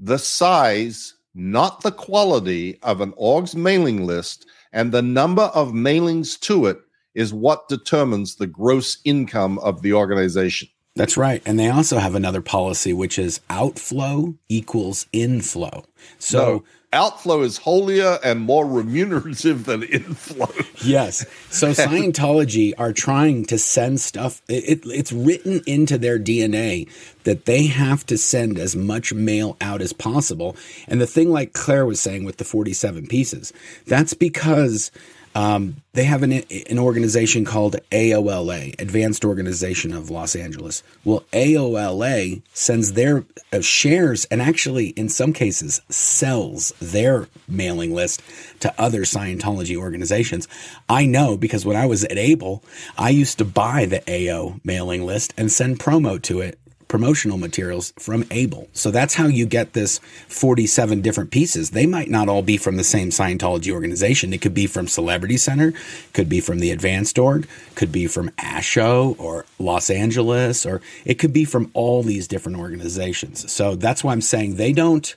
[SPEAKER 1] the size, not the quality of an org's mailing list and the number of mailings to it is what determines the gross income of the organization.
[SPEAKER 2] That's right. And they also have another policy, which is outflow equals inflow. So no,
[SPEAKER 1] outflow is holier and more remunerative than inflow.
[SPEAKER 2] yes. So Scientology are trying to send stuff. It, it, it's written into their DNA that they have to send as much mail out as possible. And the thing, like Claire was saying with the 47 pieces, that's because um, they have an, an organization called AOLA, Advanced Organization of Los Angeles. Well, AOLA sends their uh, shares and actually, in some cases, sells their mailing list to other Scientology organizations. I know because when I was at ABLE, I used to buy the AO mailing list and send promo to it promotional materials from ABLE. So that's how you get this 47 different pieces. They might not all be from the same Scientology organization. It could be from Celebrity Center, could be from the Advanced Org, could be from ASHO or Los Angeles, or it could be from all these different organizations. So that's why I'm saying they don't,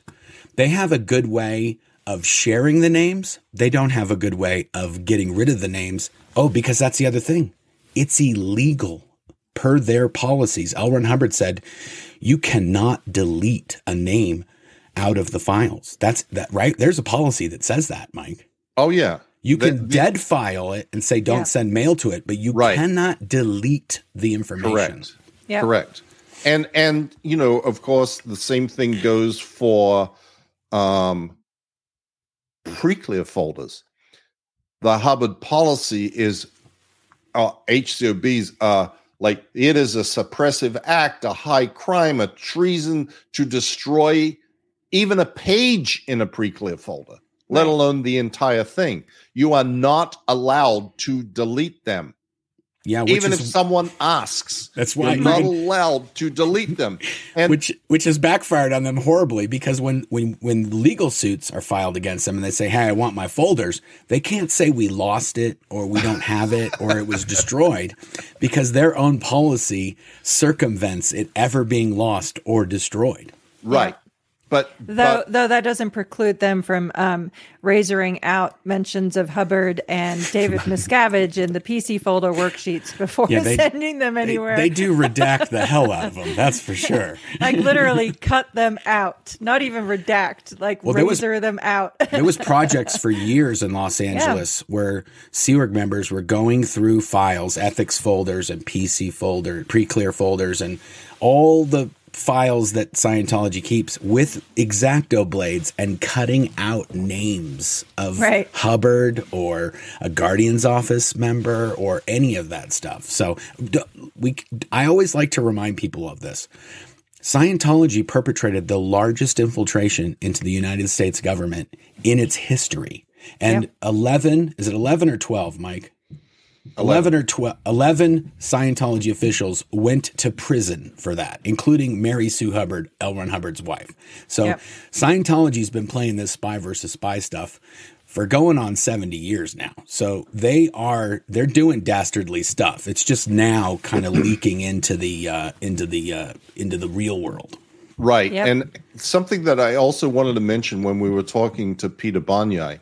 [SPEAKER 2] they have a good way of sharing the names. They don't have a good way of getting rid of the names. Oh, because that's the other thing. It's illegal per their policies. L. Ron Hubbard said, you cannot delete a name out of the files. That's that right. There's a policy that says that, Mike.
[SPEAKER 1] Oh yeah.
[SPEAKER 2] You can the, dead file it and say don't yeah. send mail to it, but you right. cannot delete the information.
[SPEAKER 1] Correct. Yeah. Correct. And and you know, of course, the same thing goes for um pre-clear folders. The Hubbard policy is uh, HCOBs uh like it is a suppressive act, a high crime, a treason to destroy even a page in a pre-clear folder, let alone the entire thing. You are not allowed to delete them. Yeah, even is, if someone asks, that's why you're not allowed to delete them,
[SPEAKER 2] and which which has backfired on them horribly because when when when legal suits are filed against them and they say, "Hey, I want my folders," they can't say we lost it or we don't have it or it was destroyed because their own policy circumvents it ever being lost or destroyed.
[SPEAKER 1] Right. But
[SPEAKER 3] though
[SPEAKER 1] but,
[SPEAKER 3] though that doesn't preclude them from um, razoring out mentions of Hubbard and David Miscavige in the PC folder worksheets before yeah, they, sending them anywhere.
[SPEAKER 2] They, they, do redact the hell out of them. That's for sure.
[SPEAKER 3] like literally cut them out. Not even redact. Like well, razor was, them out.
[SPEAKER 2] there was projects for years in Los Angeles yeah. where Sea members were going through files, ethics folders, and PC folder, pre-clear folders, and all the files that Scientology keeps with exacto blades and cutting out names of right. Hubbard or a Guardian's office member or any of that stuff. So we I always like to remind people of this. Scientology perpetrated the largest infiltration into the United States government in its history. And yep. 11, is it 11 or 12, Mike? 11 or 12 11 Scientology officials went to prison for that, including Mary Sue Hubbard, L. Ron Hubbard's wife. So yep. Scientology's been playing this spy versus spy stuff for going on 70 years now. So they are they're doing dastardly stuff. It's just now kind of leaking into the uh, into the uh, into the real world.
[SPEAKER 1] Right. Yep. And something that I also wanted to mention when we were talking to Peter Banyai,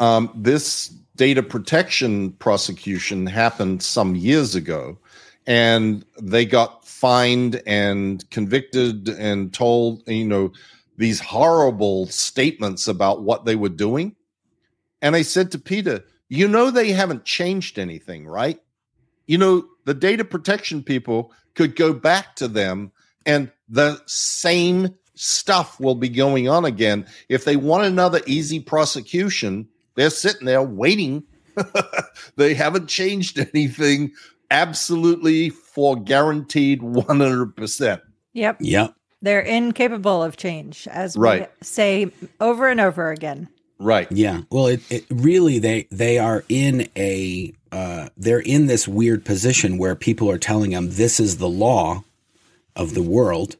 [SPEAKER 1] um, this data protection prosecution happened some years ago, and they got fined and convicted and told, you know, these horrible statements about what they were doing. And I said to Peter, you know, they haven't changed anything, right? You know, the data protection people could go back to them and the same stuff will be going on again. If they want another easy prosecution, they're sitting there waiting. they haven't changed anything absolutely for guaranteed 100%.
[SPEAKER 3] Yep.
[SPEAKER 2] Yep.
[SPEAKER 3] They're incapable of change, as
[SPEAKER 1] Right.
[SPEAKER 3] we say over and over again.
[SPEAKER 1] Right.
[SPEAKER 2] Yeah. Well, it, it really they they are in a uh, they're in this weird position where people are telling them this is the law of the world,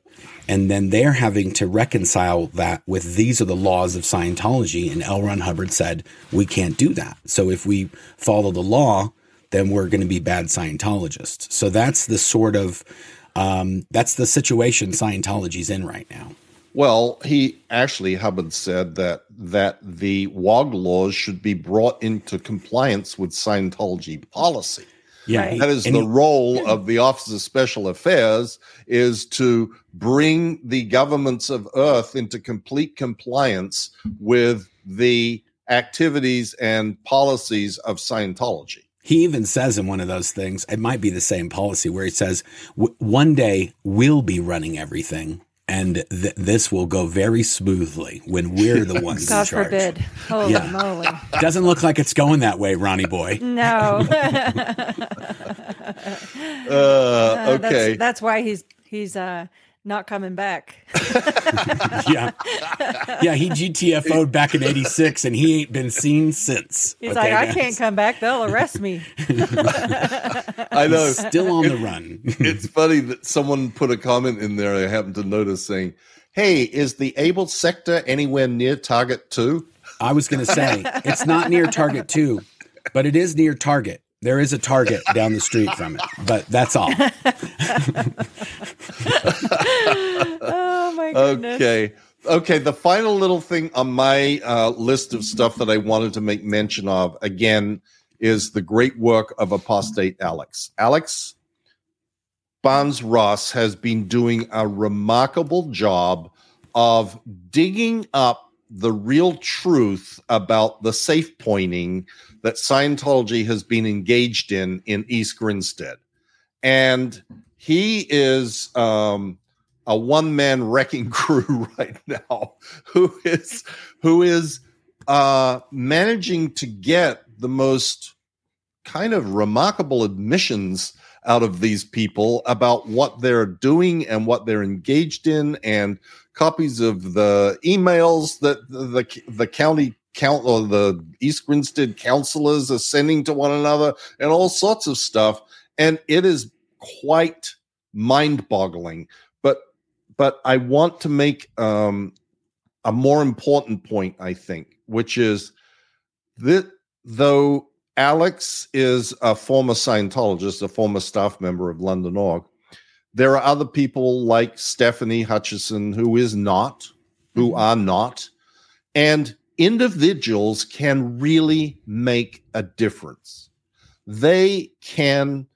[SPEAKER 2] and then they're having to reconcile that with these are the laws of Scientology. And L. Ron Hubbard said we can't do that. So if we follow the law, then we're going to be bad Scientologists. So that's the sort of um, that's the situation Scientology's in right now.
[SPEAKER 1] Well, he actually Hubbard said that that the WOG laws should be brought into compliance with Scientology policy.
[SPEAKER 2] Yeah,
[SPEAKER 3] Right.
[SPEAKER 1] That is
[SPEAKER 2] and
[SPEAKER 1] the
[SPEAKER 2] he-
[SPEAKER 1] role of the Office of Special Affairs is to bring the governments of Earth into complete compliance with the activities and policies of Scientology.
[SPEAKER 2] He even says in one of those things, it might be the same policy where he says, "W- one day we'll be running everything and th- this will go very smoothly when we're the ones in
[SPEAKER 3] God
[SPEAKER 2] charge.
[SPEAKER 3] forbid. Holy
[SPEAKER 2] Yeah.
[SPEAKER 3] moly.
[SPEAKER 2] Doesn't look like it's going that way, Ronnie boy.
[SPEAKER 3] No.
[SPEAKER 1] Uh,
[SPEAKER 3] Uh,
[SPEAKER 1] okay.
[SPEAKER 3] That's, that's why he's he's uh not coming back.
[SPEAKER 2] yeah. Yeah, he GTFO'd back in 86 and he ain't been seen since.
[SPEAKER 3] He's
[SPEAKER 2] Okay,
[SPEAKER 3] like, I
[SPEAKER 2] guys?
[SPEAKER 3] can't come back. They'll arrest me.
[SPEAKER 1] I know.
[SPEAKER 2] Still on the run.
[SPEAKER 1] it's funny that someone put a comment in there I happened to notice saying, Hey, is the ABLE sector anywhere near Target 2?
[SPEAKER 2] I was going to say, it's not near Target 2, but it is near Target. There is a Target down the street from it, but that's all.
[SPEAKER 3] Oh my goodness.
[SPEAKER 1] Okay. Okay. The final little thing on my uh, list of stuff that I wanted to make mention of again is the great work of apostate Alex. Alex Barnes Ross has been doing a remarkable job of digging up the real truth about the safe pointing that Scientology has been engaged in in East Grinstead. And he is um, a one man wrecking crew right now who is who is uh, managing to get the most kind of remarkable admissions out of these people about what they're doing and what they're engaged in and copies of the emails that the the, the county count or the East Grinstead councilors are sending to one another and all sorts of stuff. And it is quite mind-boggling. But but I want to make um, a more important point, I think, which is that though Alex is a former Scientologist, a former staff member of London Org, there are other people like Stephanie Hutchison who is not, who are not, and individuals can really make a difference. They can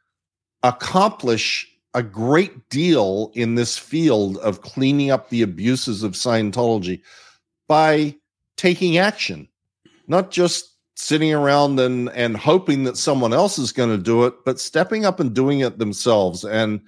[SPEAKER 1] accomplish a great deal in this field of cleaning up the abuses of Scientology by taking action, not just sitting around and and hoping that someone else is going to do it, but stepping up and doing it themselves. And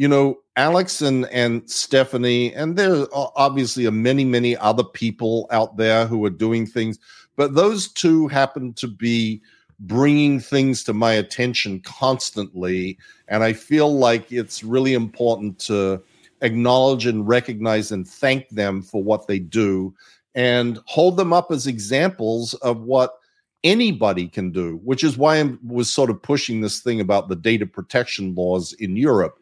[SPEAKER 1] you know, Alex and and Stephanie, and there are obviously are many many other people out there who are doing things, but those two happen to be bringing things to my attention constantly and I feel like it's really important to acknowledge and recognize and thank them for what they do and hold them up as examples of what anybody can do, which is why I was sort of pushing this thing about the data protection laws in Europe.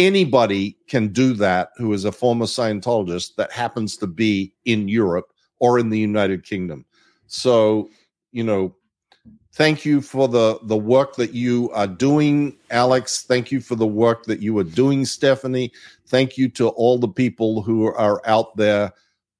[SPEAKER 1] Anybody can do that who is a former Scientologist that happens to be in Europe or in the United Kingdom. So, you know, thank you for the the work that you are doing alex thank you for the work that you are doing stephanie thank you to all the people who are out there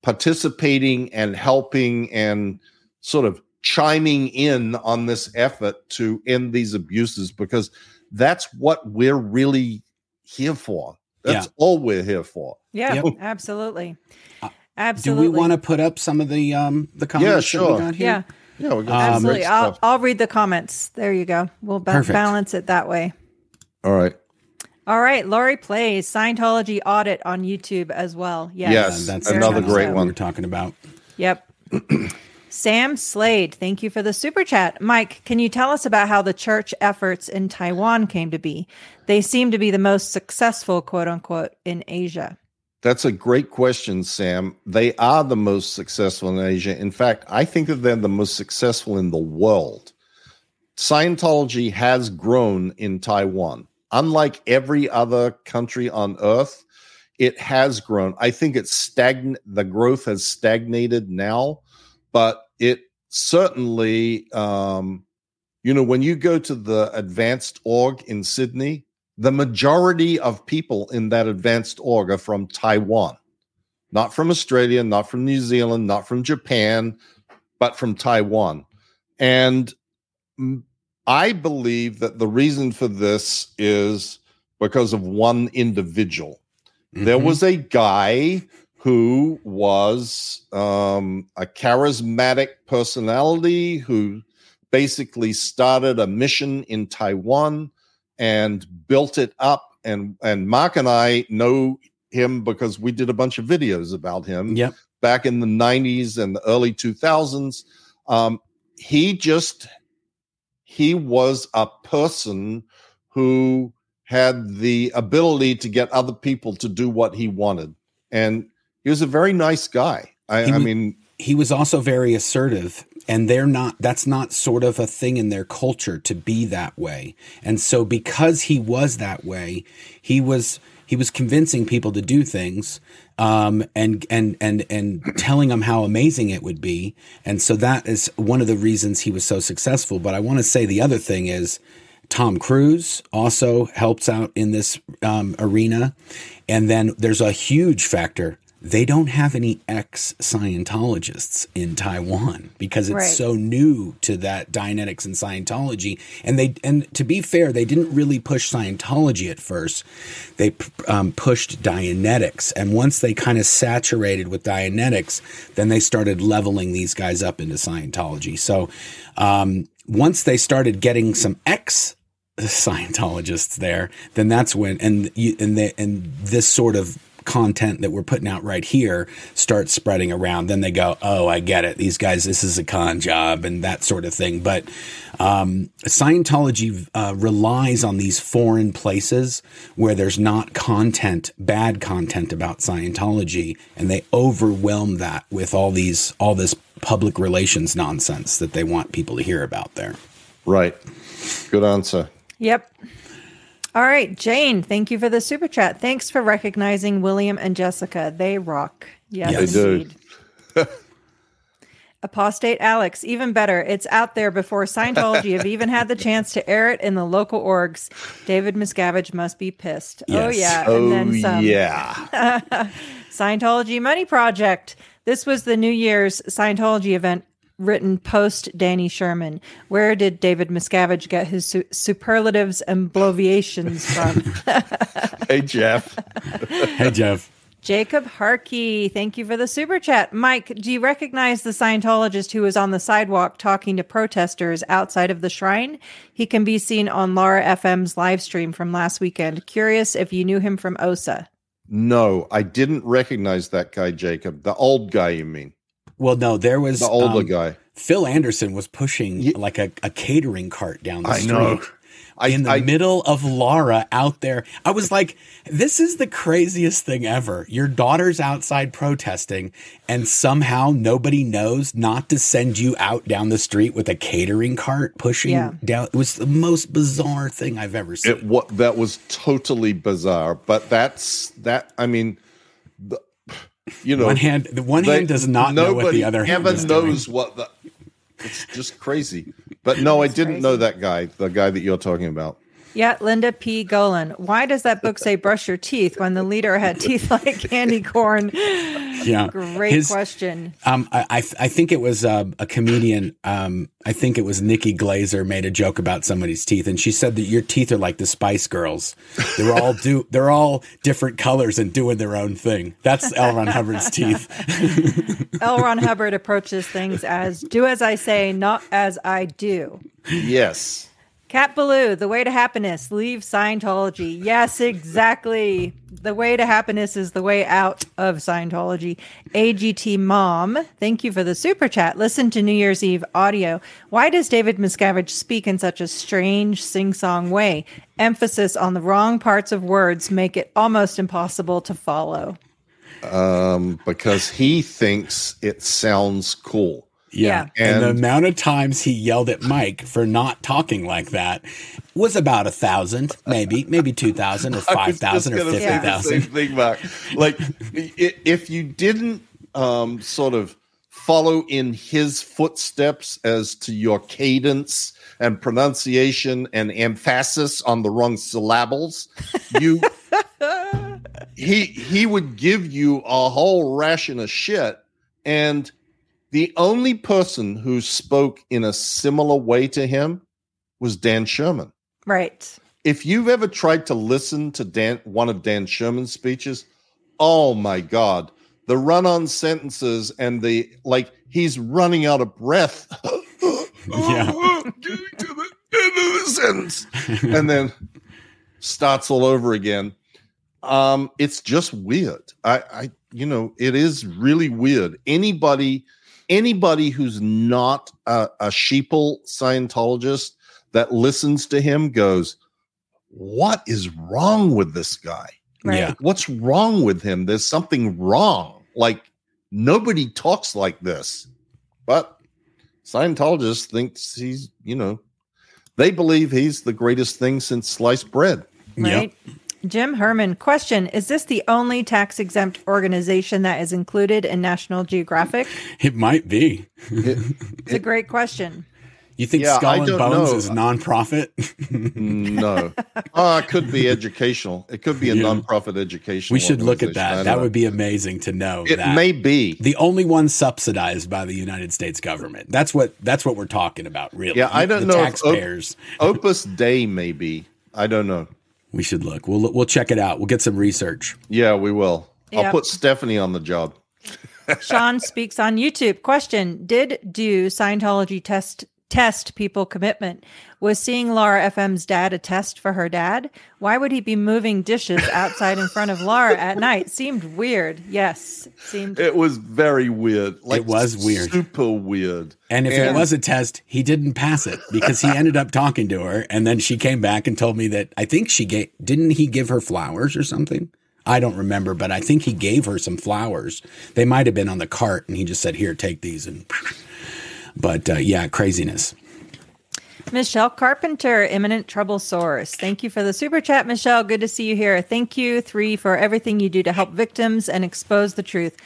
[SPEAKER 1] participating and helping and sort of chiming in on this effort to end these abuses because that's what we're really here for that's all we're here for
[SPEAKER 3] Yeah,
[SPEAKER 2] Yep.
[SPEAKER 3] absolutely.
[SPEAKER 2] Uh, Do
[SPEAKER 3] Absolutely.
[SPEAKER 2] we want to put up some of the um the comments that
[SPEAKER 1] sure.
[SPEAKER 2] we got here?
[SPEAKER 3] Yeah,
[SPEAKER 1] yeah we got
[SPEAKER 2] Um,
[SPEAKER 3] absolutely. I'll. I'll read the comments. There you go. We'll ba- balance it that way.
[SPEAKER 1] All right.
[SPEAKER 3] All right, Lori plays Scientology audit on YouTube as well. Yes,
[SPEAKER 1] Yes,
[SPEAKER 2] that's
[SPEAKER 1] another great
[SPEAKER 3] so.
[SPEAKER 1] one.
[SPEAKER 2] we're talking about.
[SPEAKER 3] Yep. Sam Slade, thank you for the super chat. Mike, can you tell us about how the church efforts in Taiwan came to be? They seem to be the most successful, quote unquote, in Asia.
[SPEAKER 1] That's a great question, Sam. They are the most successful in Asia. In fact, I think that they're the most successful in the world. Scientology has grown in Taiwan. Unlike every other country on earth, it has grown. I think it's stagnant. The growth has stagnated now, but it certainly, um, you know, when you go to the advanced org in Sydney, the majority of people in that advanced org are from Taiwan, not from Australia, not from New Zealand, not from Japan, but from Taiwan. And I believe that the reason for this is because of one individual. There
[SPEAKER 2] Mhm.
[SPEAKER 1] was a guy who was um, a charismatic personality who basically started a mission in Taiwan and built it up. And and Mark and I know him because we did a bunch of videos about him
[SPEAKER 2] Yep.
[SPEAKER 1] back in the 90s and the early 2000s. Um, he just he was a person who had the ability to get other people to do what he wanted, and he was a very nice guy. I,
[SPEAKER 2] He
[SPEAKER 1] I mean,
[SPEAKER 2] he was also very assertive and they're not that's not sort of a thing in their culture to be that way and so because he was that way he was he was convincing people to do things um, and and and and telling them how amazing it would be and so that is one of the reasons he was so successful but i want to say the other thing is Tom Cruise also helps out in this um, arena. And then there's a huge factor. They don't have any ex Scientologists in Taiwan because it's
[SPEAKER 3] Right.
[SPEAKER 2] so new to that Dianetics and Scientology. And they, and to be fair, they didn't really push Scientology at first. They um, pushed Dianetics. And once they kind of saturated with Dianetics, then they started leveling these guys up into Scientology. So um, once they started getting some ex Scientologists there, then that's when and you, and the, and this sort of content that we're putting out right here starts spreading around. Then they go, "Oh, I get it. These guys, this is a con job and that sort of thing." But um, Scientology uh, relies on these foreign places where there's not content, bad content about Scientology, and they overwhelm that with all these all this public relations nonsense that they want people to hear about there.
[SPEAKER 1] right. Good answer.
[SPEAKER 3] Yep. All right, Jane, thank you for the super chat. Thanks for recognizing William and Jessica. They rock. Yes,
[SPEAKER 2] Yes.
[SPEAKER 1] They do.
[SPEAKER 3] indeed. Apostate Alex, even better. It's out there before Scientology have even had the chance to air it in the local orgs. David Miscavige must be pissed. Oh, yeah.
[SPEAKER 1] Oh
[SPEAKER 3] and then some.
[SPEAKER 1] yeah.
[SPEAKER 3] Scientology Money Project. This was the New Year's Scientology event written post Danny Sherman. Where did David Miscavige get his su- superlatives and bloviations from?
[SPEAKER 1] hey Jeff.
[SPEAKER 2] Hey, Jeff.
[SPEAKER 3] Jacob Harkey, thank you for the super chat. Mike, do you recognize the Scientologist who was on the sidewalk talking to protesters outside of the shrine? He can be seen on Laura FM's live stream from last weekend. Curious if you knew him from OSA.
[SPEAKER 1] No, I didn't recognize that guy, Jacob. The old guy, you mean?
[SPEAKER 2] Well, no, there was
[SPEAKER 1] The older
[SPEAKER 2] um,
[SPEAKER 1] guy.
[SPEAKER 2] Phil Anderson was pushing
[SPEAKER 1] Ye-
[SPEAKER 2] like a, a catering cart down the
[SPEAKER 1] I
[SPEAKER 2] street.
[SPEAKER 1] know. I,
[SPEAKER 2] in the
[SPEAKER 1] I,
[SPEAKER 2] middle of Laura out there. I was like, this is the craziest thing ever. Your daughter's outside protesting, and somehow nobody knows not to send you out down the street with a catering cart pushing
[SPEAKER 3] Yeah.
[SPEAKER 2] down. It was the most bizarre thing I've ever seen.
[SPEAKER 1] it what that was totally bizarre. But that's that. I mean, the, you know,
[SPEAKER 2] one hand, the one
[SPEAKER 1] they-
[SPEAKER 2] hand does not know what the other hand is
[SPEAKER 1] knows
[SPEAKER 2] doing.
[SPEAKER 1] what the. It's just crazy. But no, I didn't know that guy. The guy that you're talking about.
[SPEAKER 3] Yeah, Linda P. Golan. Why does that book say brush your teeth when the leader had teeth like candy corn?
[SPEAKER 2] Yeah,
[SPEAKER 3] Great
[SPEAKER 2] His-
[SPEAKER 3] question.
[SPEAKER 2] Um, I, I I think it was uh, a comedian. Um, I think it was Nikki Glazer made a joke about somebody's teeth, and she said that your teeth are like the Spice Girls. They're all do they're all different colors and doing their own thing. That's L. Ron Hubbard's teeth.
[SPEAKER 3] L. Ron Hubbard approaches things as do as I say, not as I do.
[SPEAKER 1] Yes.
[SPEAKER 3] Cat Baloo, the way to happiness, leave Scientology. Yes, exactly. The way to happiness is the way out of Scientology. AGT Mom, thank you for the super chat. Listen to New Year's Eve audio. Why does David Miscavige speak in such a strange sing song way? Emphasis on the wrong parts of words make it almost impossible to follow.
[SPEAKER 1] Um, because he thinks it sounds cool.
[SPEAKER 2] Yeah.
[SPEAKER 3] Yeah.
[SPEAKER 2] And, the amount of times he yelled at Mike for not talking like that was about a thousand, maybe, maybe 2,000 or 5,000 or
[SPEAKER 1] just gonna say the
[SPEAKER 2] 50,000.
[SPEAKER 1] Same thing, Mark. Like, if you didn't um, sort of follow in his footsteps as to your cadence and pronunciation and emphasis on the wrong syllables, you he he would give you a whole ration of shit. And the only person who spoke in a similar way to him was Dan Sherman
[SPEAKER 3] Right.
[SPEAKER 1] if you've ever tried to listen to Dan, one of Dan Sherman's speeches, oh my God, the run on sentences and the like, he's running out of breath.
[SPEAKER 2] Yeah.
[SPEAKER 1] Getting to the end of the sentence. and then starts all over again. Um, it's just weird. I, I, you know, it is really weird. Anybody, anybody who's not a, a sheeple Scientologist that listens to him goes, "What is wrong with this guy?
[SPEAKER 3] Right.
[SPEAKER 2] Yeah.
[SPEAKER 1] What's wrong with him? There's something wrong. Like nobody talks like this." But Scientologists thinks he's, you know, they believe he's the greatest thing since sliced bread.
[SPEAKER 3] Right. Jim Herman, question Is this the only tax exempt organization that is included in National Geographic?
[SPEAKER 2] It might be.
[SPEAKER 3] It's a great question.
[SPEAKER 2] You think
[SPEAKER 1] Yeah, I
[SPEAKER 2] Skull and
[SPEAKER 1] don't
[SPEAKER 2] Bones
[SPEAKER 1] know.
[SPEAKER 2] is nonprofit?
[SPEAKER 1] No. uh, it could be educational. It could be a
[SPEAKER 2] Yeah.
[SPEAKER 1] nonprofit education.
[SPEAKER 2] we should look at that. That
[SPEAKER 1] know.
[SPEAKER 2] would be amazing to know.
[SPEAKER 1] It
[SPEAKER 2] that.
[SPEAKER 1] may be.
[SPEAKER 2] the only one subsidized by the United States government. That's what that's what we're talking about, really.
[SPEAKER 1] Yeah, I don't
[SPEAKER 2] the
[SPEAKER 1] know if Op-
[SPEAKER 2] Taxpayers.
[SPEAKER 1] Opus Dei, maybe. I don't know.
[SPEAKER 2] We should look. We'll we'll check it out. We'll get some research.
[SPEAKER 1] Yeah, we will. I'll put Stephanie on the job.
[SPEAKER 3] Sean speaks on YouTube. Question Did do Scientology test test people commitment? Was seeing Laura FM's dad a test for her dad? Why would he be moving dishes outside in front of Laura at night? Seemed weird. Yes. Seemed
[SPEAKER 1] It was very weird. Like
[SPEAKER 2] It was weird.
[SPEAKER 1] Super weird.
[SPEAKER 2] And if it was a test, he didn't pass it because he ended up talking to her, and then she came back and told me that I think she gave didn't he give her flowers or something? I don't remember, but I think he gave her some flowers. They might have been on the cart, and he just said, "Here, take these." And but uh, yeah, craziness.
[SPEAKER 3] Michelle Carpenter, imminent trouble source. Thank you for the super chat, Michelle. Good to see you here. Thank you, three, for everything you do to help victims and expose the truth.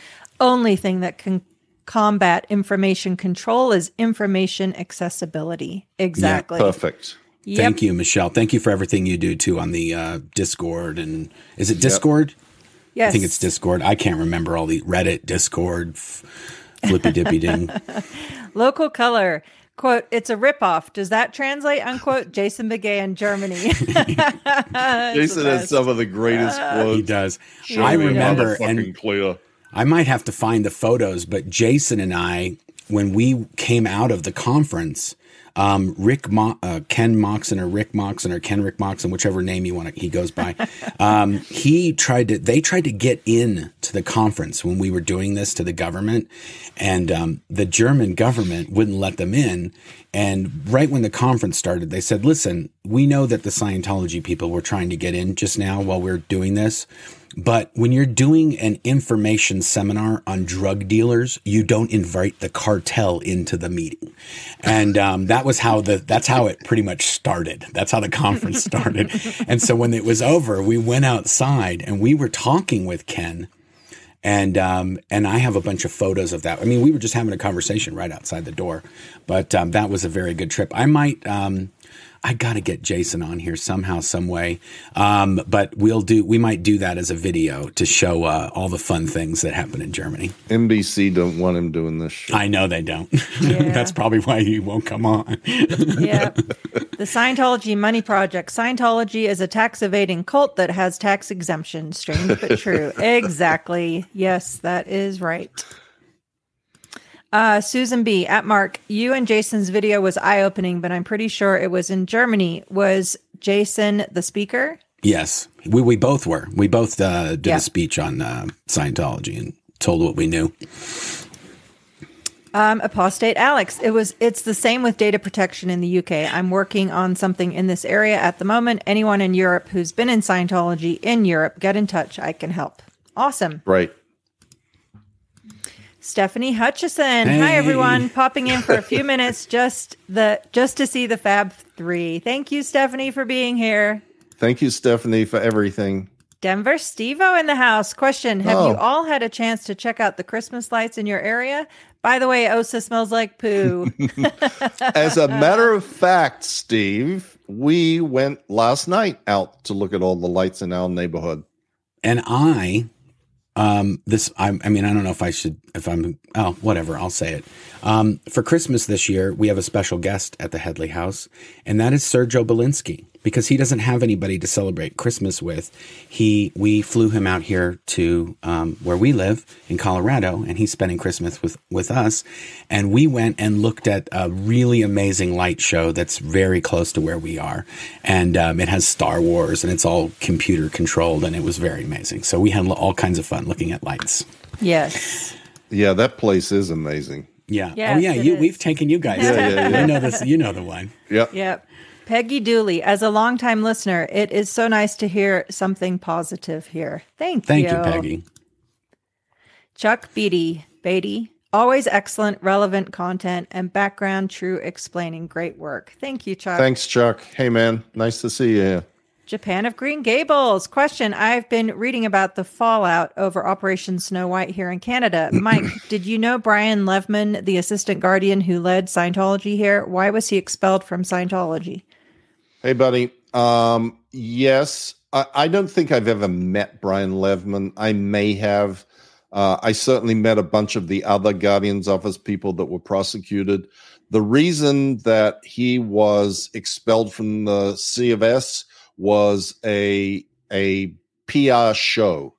[SPEAKER 3] Only thing that can combat information control is information accessibility. Exactly.
[SPEAKER 1] Perfect.
[SPEAKER 3] Yep.
[SPEAKER 2] Thank you, Michelle. Thank you for everything you do too on the uh, Discord and is it Discord?
[SPEAKER 3] Yes.
[SPEAKER 2] I think it's Discord. I can't remember all the Reddit, Discord, f- flippy dippy ding.
[SPEAKER 3] Local color. Quote, it's a ripoff. Does that translate? Unquote, Jason Beghe in Germany.
[SPEAKER 1] Jason has some of the greatest
[SPEAKER 2] he
[SPEAKER 1] quotes.
[SPEAKER 2] He does.
[SPEAKER 3] He
[SPEAKER 2] I remember, and
[SPEAKER 1] clear.
[SPEAKER 2] I might have to find the photos, but Jason and I, when we came out of the conference, um, Rick Mo- uh, Ken Moxon or Rick Moxon or Ken Rick Moxon, whichever name you want to, he goes by. um, he tried to, they tried to get in to the conference when we were doing this to the government, and um, the German government wouldn't let them in. And right when the conference started, they said, "Listen, we know that the Scientology people were trying to get in just now while we are doing this." But when you're doing an information seminar on drug dealers, you don't invite the cartel into the meeting, and um, that was how the that's how it pretty much started. That's how the conference started. and so when it was over, we went outside and we were talking with Ken, and um, and I have a bunch of photos of that. I mean, we were just having a conversation right outside the door, but um, that was a very good trip. I might. Um, I got to get Jason on here somehow, some way. Um, but we'll do. We might do that as a video to show uh, all the fun things that happen in Germany.
[SPEAKER 1] NBC don't want him doing this shit.
[SPEAKER 2] I know they don't.
[SPEAKER 3] Yeah.
[SPEAKER 2] That's probably why he won't come on.
[SPEAKER 3] yeah. The Scientology Money Project. Scientology is a tax evading cult that has tax exemption. Strange but true. exactly. Yes, that is right. Uh, Susan B. at Mark, you and Jason's video was eye opening, but I'm pretty sure it was in Germany. Was Jason the speaker?
[SPEAKER 2] Yes, we we both were. We both uh, did
[SPEAKER 3] Yeah.
[SPEAKER 2] a speech on uh, Scientology and told what we knew.
[SPEAKER 3] Um, apostate Alex. It was. It's the same with data protection in the UK. I'm working on something in this area at the moment. Anyone in Europe who's been in Scientology in Europe, get in touch. I can help. Awesome.
[SPEAKER 1] Right.
[SPEAKER 3] Stephanie Hutchison. Hi everyone, popping in for a few minutes just the just to see the Fab 3. Thank you Stephanie for being here.
[SPEAKER 1] Thank you, Stephanie, for everything.
[SPEAKER 3] Denver Stevo in the house. Question Have
[SPEAKER 1] Oh.
[SPEAKER 3] you all had a chance to check out the Christmas lights in your area? By the way, oh, OSA smells like poo.
[SPEAKER 1] As a matter of fact, Steve, we went last night out to look at all the lights in our neighborhood.
[SPEAKER 2] And I, um, this, I, I mean, I don't know if I should, if I'm, oh, whatever, I'll say it. Um, for Christmas this year, we have a special guest at the Headley House, and that is Sergio Belinsky because he doesn't have anybody to celebrate Christmas with. He, we flew him out here to um, where we live in Colorado, and he's spending Christmas with with us. And we went and looked at a really amazing light show that's very close to where we are, and um, it has Star Wars, and it's all computer controlled, and it was very amazing. So we had all kinds of fun looking at lights.
[SPEAKER 3] yes.
[SPEAKER 1] Yeah, that place is amazing.
[SPEAKER 2] Yeah.
[SPEAKER 3] Yes,
[SPEAKER 2] oh yeah. You,
[SPEAKER 3] is.
[SPEAKER 2] we've taken you guys.
[SPEAKER 1] Yeah, yeah, yeah.
[SPEAKER 2] You know this. You know the one.
[SPEAKER 1] Yep.
[SPEAKER 3] Yep. Peggy Dooley, as a longtime listener, it is so nice to hear something positive here. Thank, you.
[SPEAKER 2] Thank you, Peggy.
[SPEAKER 3] Chuck Beatty, Beatty, always excellent, relevant content and background, true explaining. Great work. Thank you, Chuck.
[SPEAKER 1] Thanks, Chuck. Hey, man. Nice to see you.
[SPEAKER 3] Japan of Green Gables. Question I've been reading about the fallout over Operation Snow White here in Canada. Mike, did you know Brian Levman, the assistant guardian who led Scientology here? Why was he expelled from Scientology?
[SPEAKER 1] Hey, buddy. Um, yes, I, I don't think I've ever met Brian Levman. I may have. Uh, I certainly met a bunch of the other Guardian's Office people that were prosecuted. The reason that he was expelled from the C of S was a a PR show.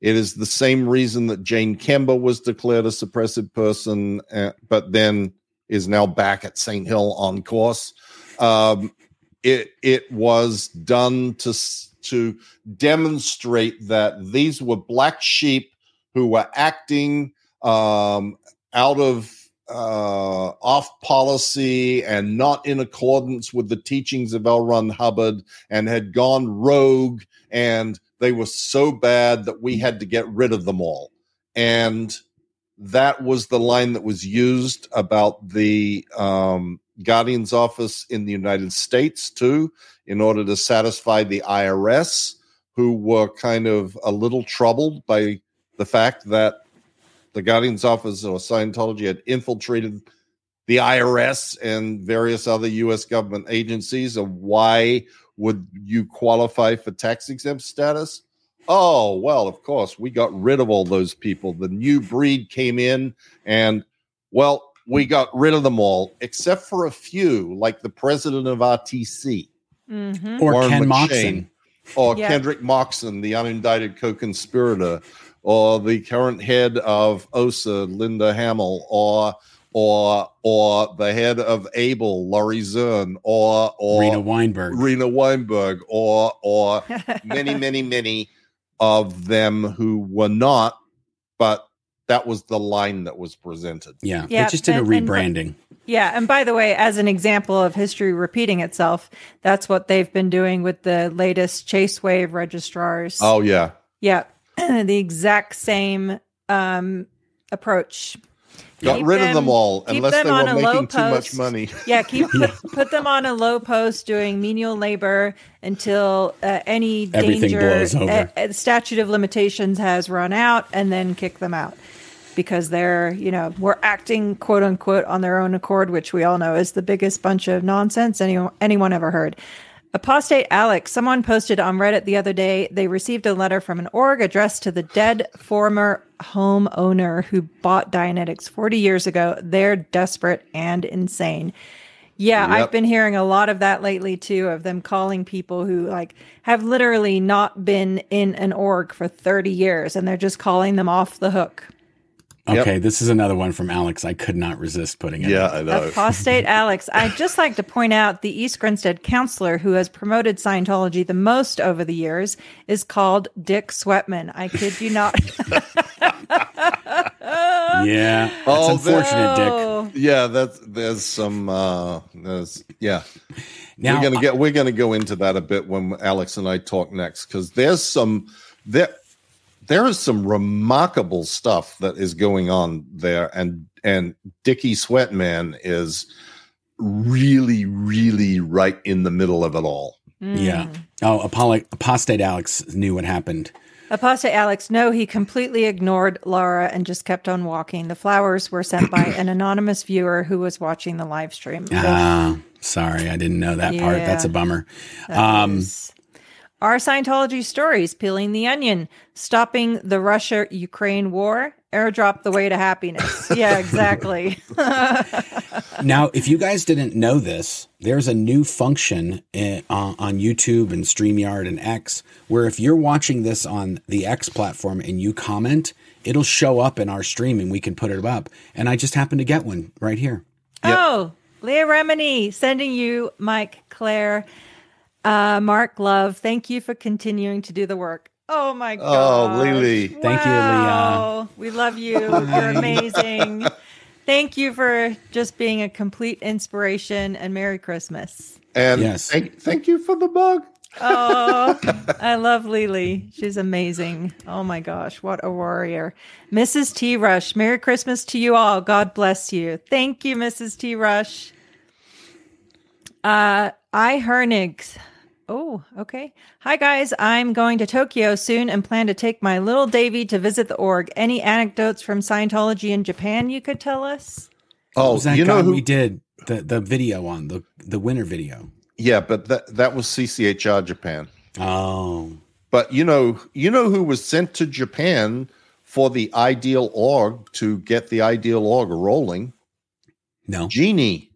[SPEAKER 1] It is the same reason that Jane Kember was declared a suppressive person, uh, but then is now back at St. Hill on course. Um, it it was done to to demonstrate that these were black sheep who were acting um, out of uh, off policy and not in accordance with the teachings of L. Ron Hubbard and had gone rogue and they were so bad that we had to get rid of them all. And that was the line that was used about the um, Guardian's office in the United States, too, in order to satisfy the IRS, who were kind of a little troubled by the fact that the Guardian's office or Scientology had infiltrated the IRS and various other U.S. government agencies. And why would you qualify for tax exempt status? Oh, well, of course, we got rid of all those people. The new breed came in, and well, we got rid of them all, except for a few, like the president of RTC
[SPEAKER 3] Mm-hmm.
[SPEAKER 2] Or
[SPEAKER 1] Warren
[SPEAKER 2] Ken
[SPEAKER 1] McShane,
[SPEAKER 2] Moxon.
[SPEAKER 1] or
[SPEAKER 3] Yeah.
[SPEAKER 1] Kendrick Moxon, the unindicted co-conspirator, or the current head of OSA, Linda Hamel, or or or the head of ABLE, Laurie Zern, or or
[SPEAKER 2] Rena Weinberg.
[SPEAKER 1] Rena Weinberg, or or many, many, many of them who were not, but that was the line that was presented.
[SPEAKER 2] yeah.
[SPEAKER 3] Yeah,
[SPEAKER 2] They just did a
[SPEAKER 3] and- and-
[SPEAKER 2] rebranding.
[SPEAKER 3] Yeah, and by the way, as an example of history repeating itself, that's what they've been doing with the latest Chase Wave registrars.
[SPEAKER 1] Oh yeah,
[SPEAKER 3] Yeah, the exact same um, approach.
[SPEAKER 1] got
[SPEAKER 3] Keep
[SPEAKER 1] rid of
[SPEAKER 3] them-
[SPEAKER 1] them all
[SPEAKER 3] keep
[SPEAKER 1] unless
[SPEAKER 3] them
[SPEAKER 1] they
[SPEAKER 3] on
[SPEAKER 1] were
[SPEAKER 3] a low
[SPEAKER 1] making too much money.
[SPEAKER 3] Yeah, keep put, put them on a low post doing menial labor until uh, any
[SPEAKER 2] Everything
[SPEAKER 3] danger,
[SPEAKER 2] blows over.
[SPEAKER 3] uh, uh, statute of limitations has run out, and then kick them out because they're you know we're acting quote unquote on their own accord, which we all know is the biggest bunch of nonsense anyone anyone ever heard. Apostate Alex, someone posted on Reddit the other day they received a letter from an org addressed to the dead former home owner who bought Dianetics 40 years ago. They're desperate and insane. Yeah, I've been hearing a lot of that lately too, of them calling people who like have literally not been in an org for 30 years and they're just calling them off the hook.
[SPEAKER 1] Yep.
[SPEAKER 2] Okay, this is another one from Alex. I could not resist putting it.
[SPEAKER 1] Yeah, I know.
[SPEAKER 3] Apostate Alex. I'd just like to point out the East Grinstead counselor who has promoted Scientology the most over the years is called Dick Sweatman. I kid you not.
[SPEAKER 2] Yeah, that's
[SPEAKER 1] Oh,
[SPEAKER 2] unfortunate, Dick.
[SPEAKER 3] Oh,
[SPEAKER 1] Yeah, that's there's some uh there's yeah.
[SPEAKER 2] Now,
[SPEAKER 1] we're gonna get we're gonna go into that a bit when Alex and I talk next because there's some there there is some remarkable stuff that is going on there and and Dickie Sweatman is really really right in the middle of it all.
[SPEAKER 3] mm.
[SPEAKER 2] yeah. Oh, Apollo, apostate Alex knew what happened.
[SPEAKER 3] Apostate Alex, no, he completely ignored Laura and just kept on walking. The flowers were sent by an anonymous viewer who was watching the live stream.
[SPEAKER 2] Ah, sorry, I didn't know that part. That's a bummer.
[SPEAKER 3] That
[SPEAKER 2] Um,
[SPEAKER 3] is- Our Scientology stories, peeling the onion, stopping the Russia Ukraine war, airdrop the way to happiness. Yeah, exactly.
[SPEAKER 2] Now, if you guys didn't know this, there's a new function in, uh, on YouTube and StreamYard and X where if you're watching this on the X platform and you comment, it'll show up in our stream and we can put it up. And I just happened to get one right here.
[SPEAKER 3] Oh, Leah Remini sending you Mike, Claire, uh, Mark Love. Thank you for continuing to do the work. Oh my god.
[SPEAKER 1] Oh, Lily.
[SPEAKER 2] Thank you, Leah.
[SPEAKER 3] We love you. You're amazing. Thank you for just being a complete inspiration and Merry Christmas.
[SPEAKER 1] And
[SPEAKER 2] Yes.
[SPEAKER 1] thank, thank you for the bug.
[SPEAKER 3] Oh, I love Lily. She's amazing. Oh my gosh, what a warrior. Mrs. T. Rush, Merry Christmas to you all. God bless you. Thank you, Mrs. T. Rush. Uh, I Hernig. Oh, okay. Hi, guys. I'm going to Tokyo soon and plan to take my little Davy to visit the org. Any anecdotes from Scientology in Japan you could tell us?
[SPEAKER 1] Oh,
[SPEAKER 2] was that
[SPEAKER 1] you
[SPEAKER 2] guy
[SPEAKER 1] know who
[SPEAKER 2] we did the, the video on, the, the winner video?
[SPEAKER 1] Yeah, but that that was CCHR Japan.
[SPEAKER 2] Oh,
[SPEAKER 1] But you know, you know who was sent to Japan for the ideal org to get the ideal org rolling?
[SPEAKER 2] no.
[SPEAKER 1] Genie.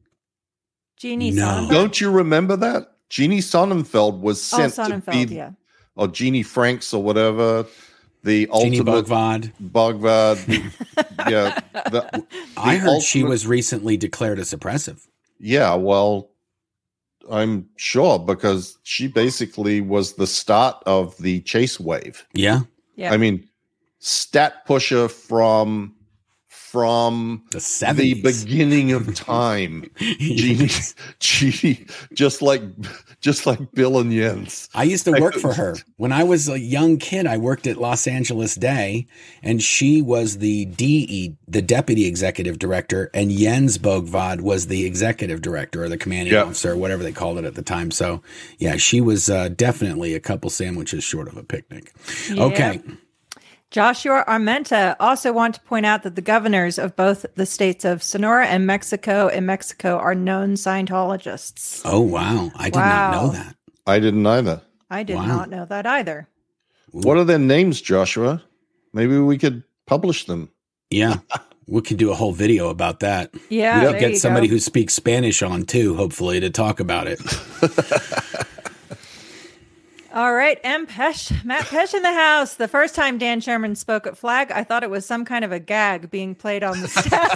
[SPEAKER 3] Jeannie
[SPEAKER 2] No.
[SPEAKER 3] Sonnenfeld?
[SPEAKER 1] Don't you remember that? Jeannie Sonnenfeld was
[SPEAKER 3] Oh,
[SPEAKER 1] sent to be,
[SPEAKER 3] yeah.
[SPEAKER 1] or Jeannie Franks or whatever, the
[SPEAKER 2] Jeannie
[SPEAKER 1] ultimate
[SPEAKER 2] Bogvad.
[SPEAKER 1] Bogvad. yeah, the,
[SPEAKER 2] I
[SPEAKER 1] the
[SPEAKER 2] heard she was recently declared a suppressive.
[SPEAKER 1] Yeah, well, I'm sure because she basically was the start of the chase wave.
[SPEAKER 2] Yeah.
[SPEAKER 3] Yeah.
[SPEAKER 1] I mean, stat pusher from from
[SPEAKER 2] The
[SPEAKER 1] the beginning of time. Jeannie, Jeannie, just like just like Bill and Jens.
[SPEAKER 2] I used to work for her. When I was a young kid, I worked at Los Angeles Day, and she was the DE, the deputy executive director, and Jens Bogvad was the executive director or the commanding
[SPEAKER 1] Yeah.
[SPEAKER 2] officer, whatever they called it at the time. So, yeah, she was uh, definitely a couple sandwiches short of a picnic. Okay.
[SPEAKER 3] Joshua Armenta also want to point out that the governors of both the states of Sonora and Mexico in Mexico are known Scientologists.
[SPEAKER 2] Oh, wow. I did not know that.
[SPEAKER 1] I didn't either.
[SPEAKER 3] I did
[SPEAKER 2] Wow.
[SPEAKER 3] not know that either.
[SPEAKER 1] What are their names, Joshua? Maybe we could publish them.
[SPEAKER 2] Yeah. we could do a whole video about that.
[SPEAKER 3] Yeah,
[SPEAKER 2] we
[SPEAKER 3] there
[SPEAKER 2] get
[SPEAKER 3] you
[SPEAKER 2] somebody
[SPEAKER 3] go.
[SPEAKER 2] who speaks Spanish on too, hopefully, to talk about it.
[SPEAKER 3] All right, M. Pesh, Matt Pesh in the house. The first time Dan Sherman spoke at Flag, I thought it was some kind of a gag being played on the staff.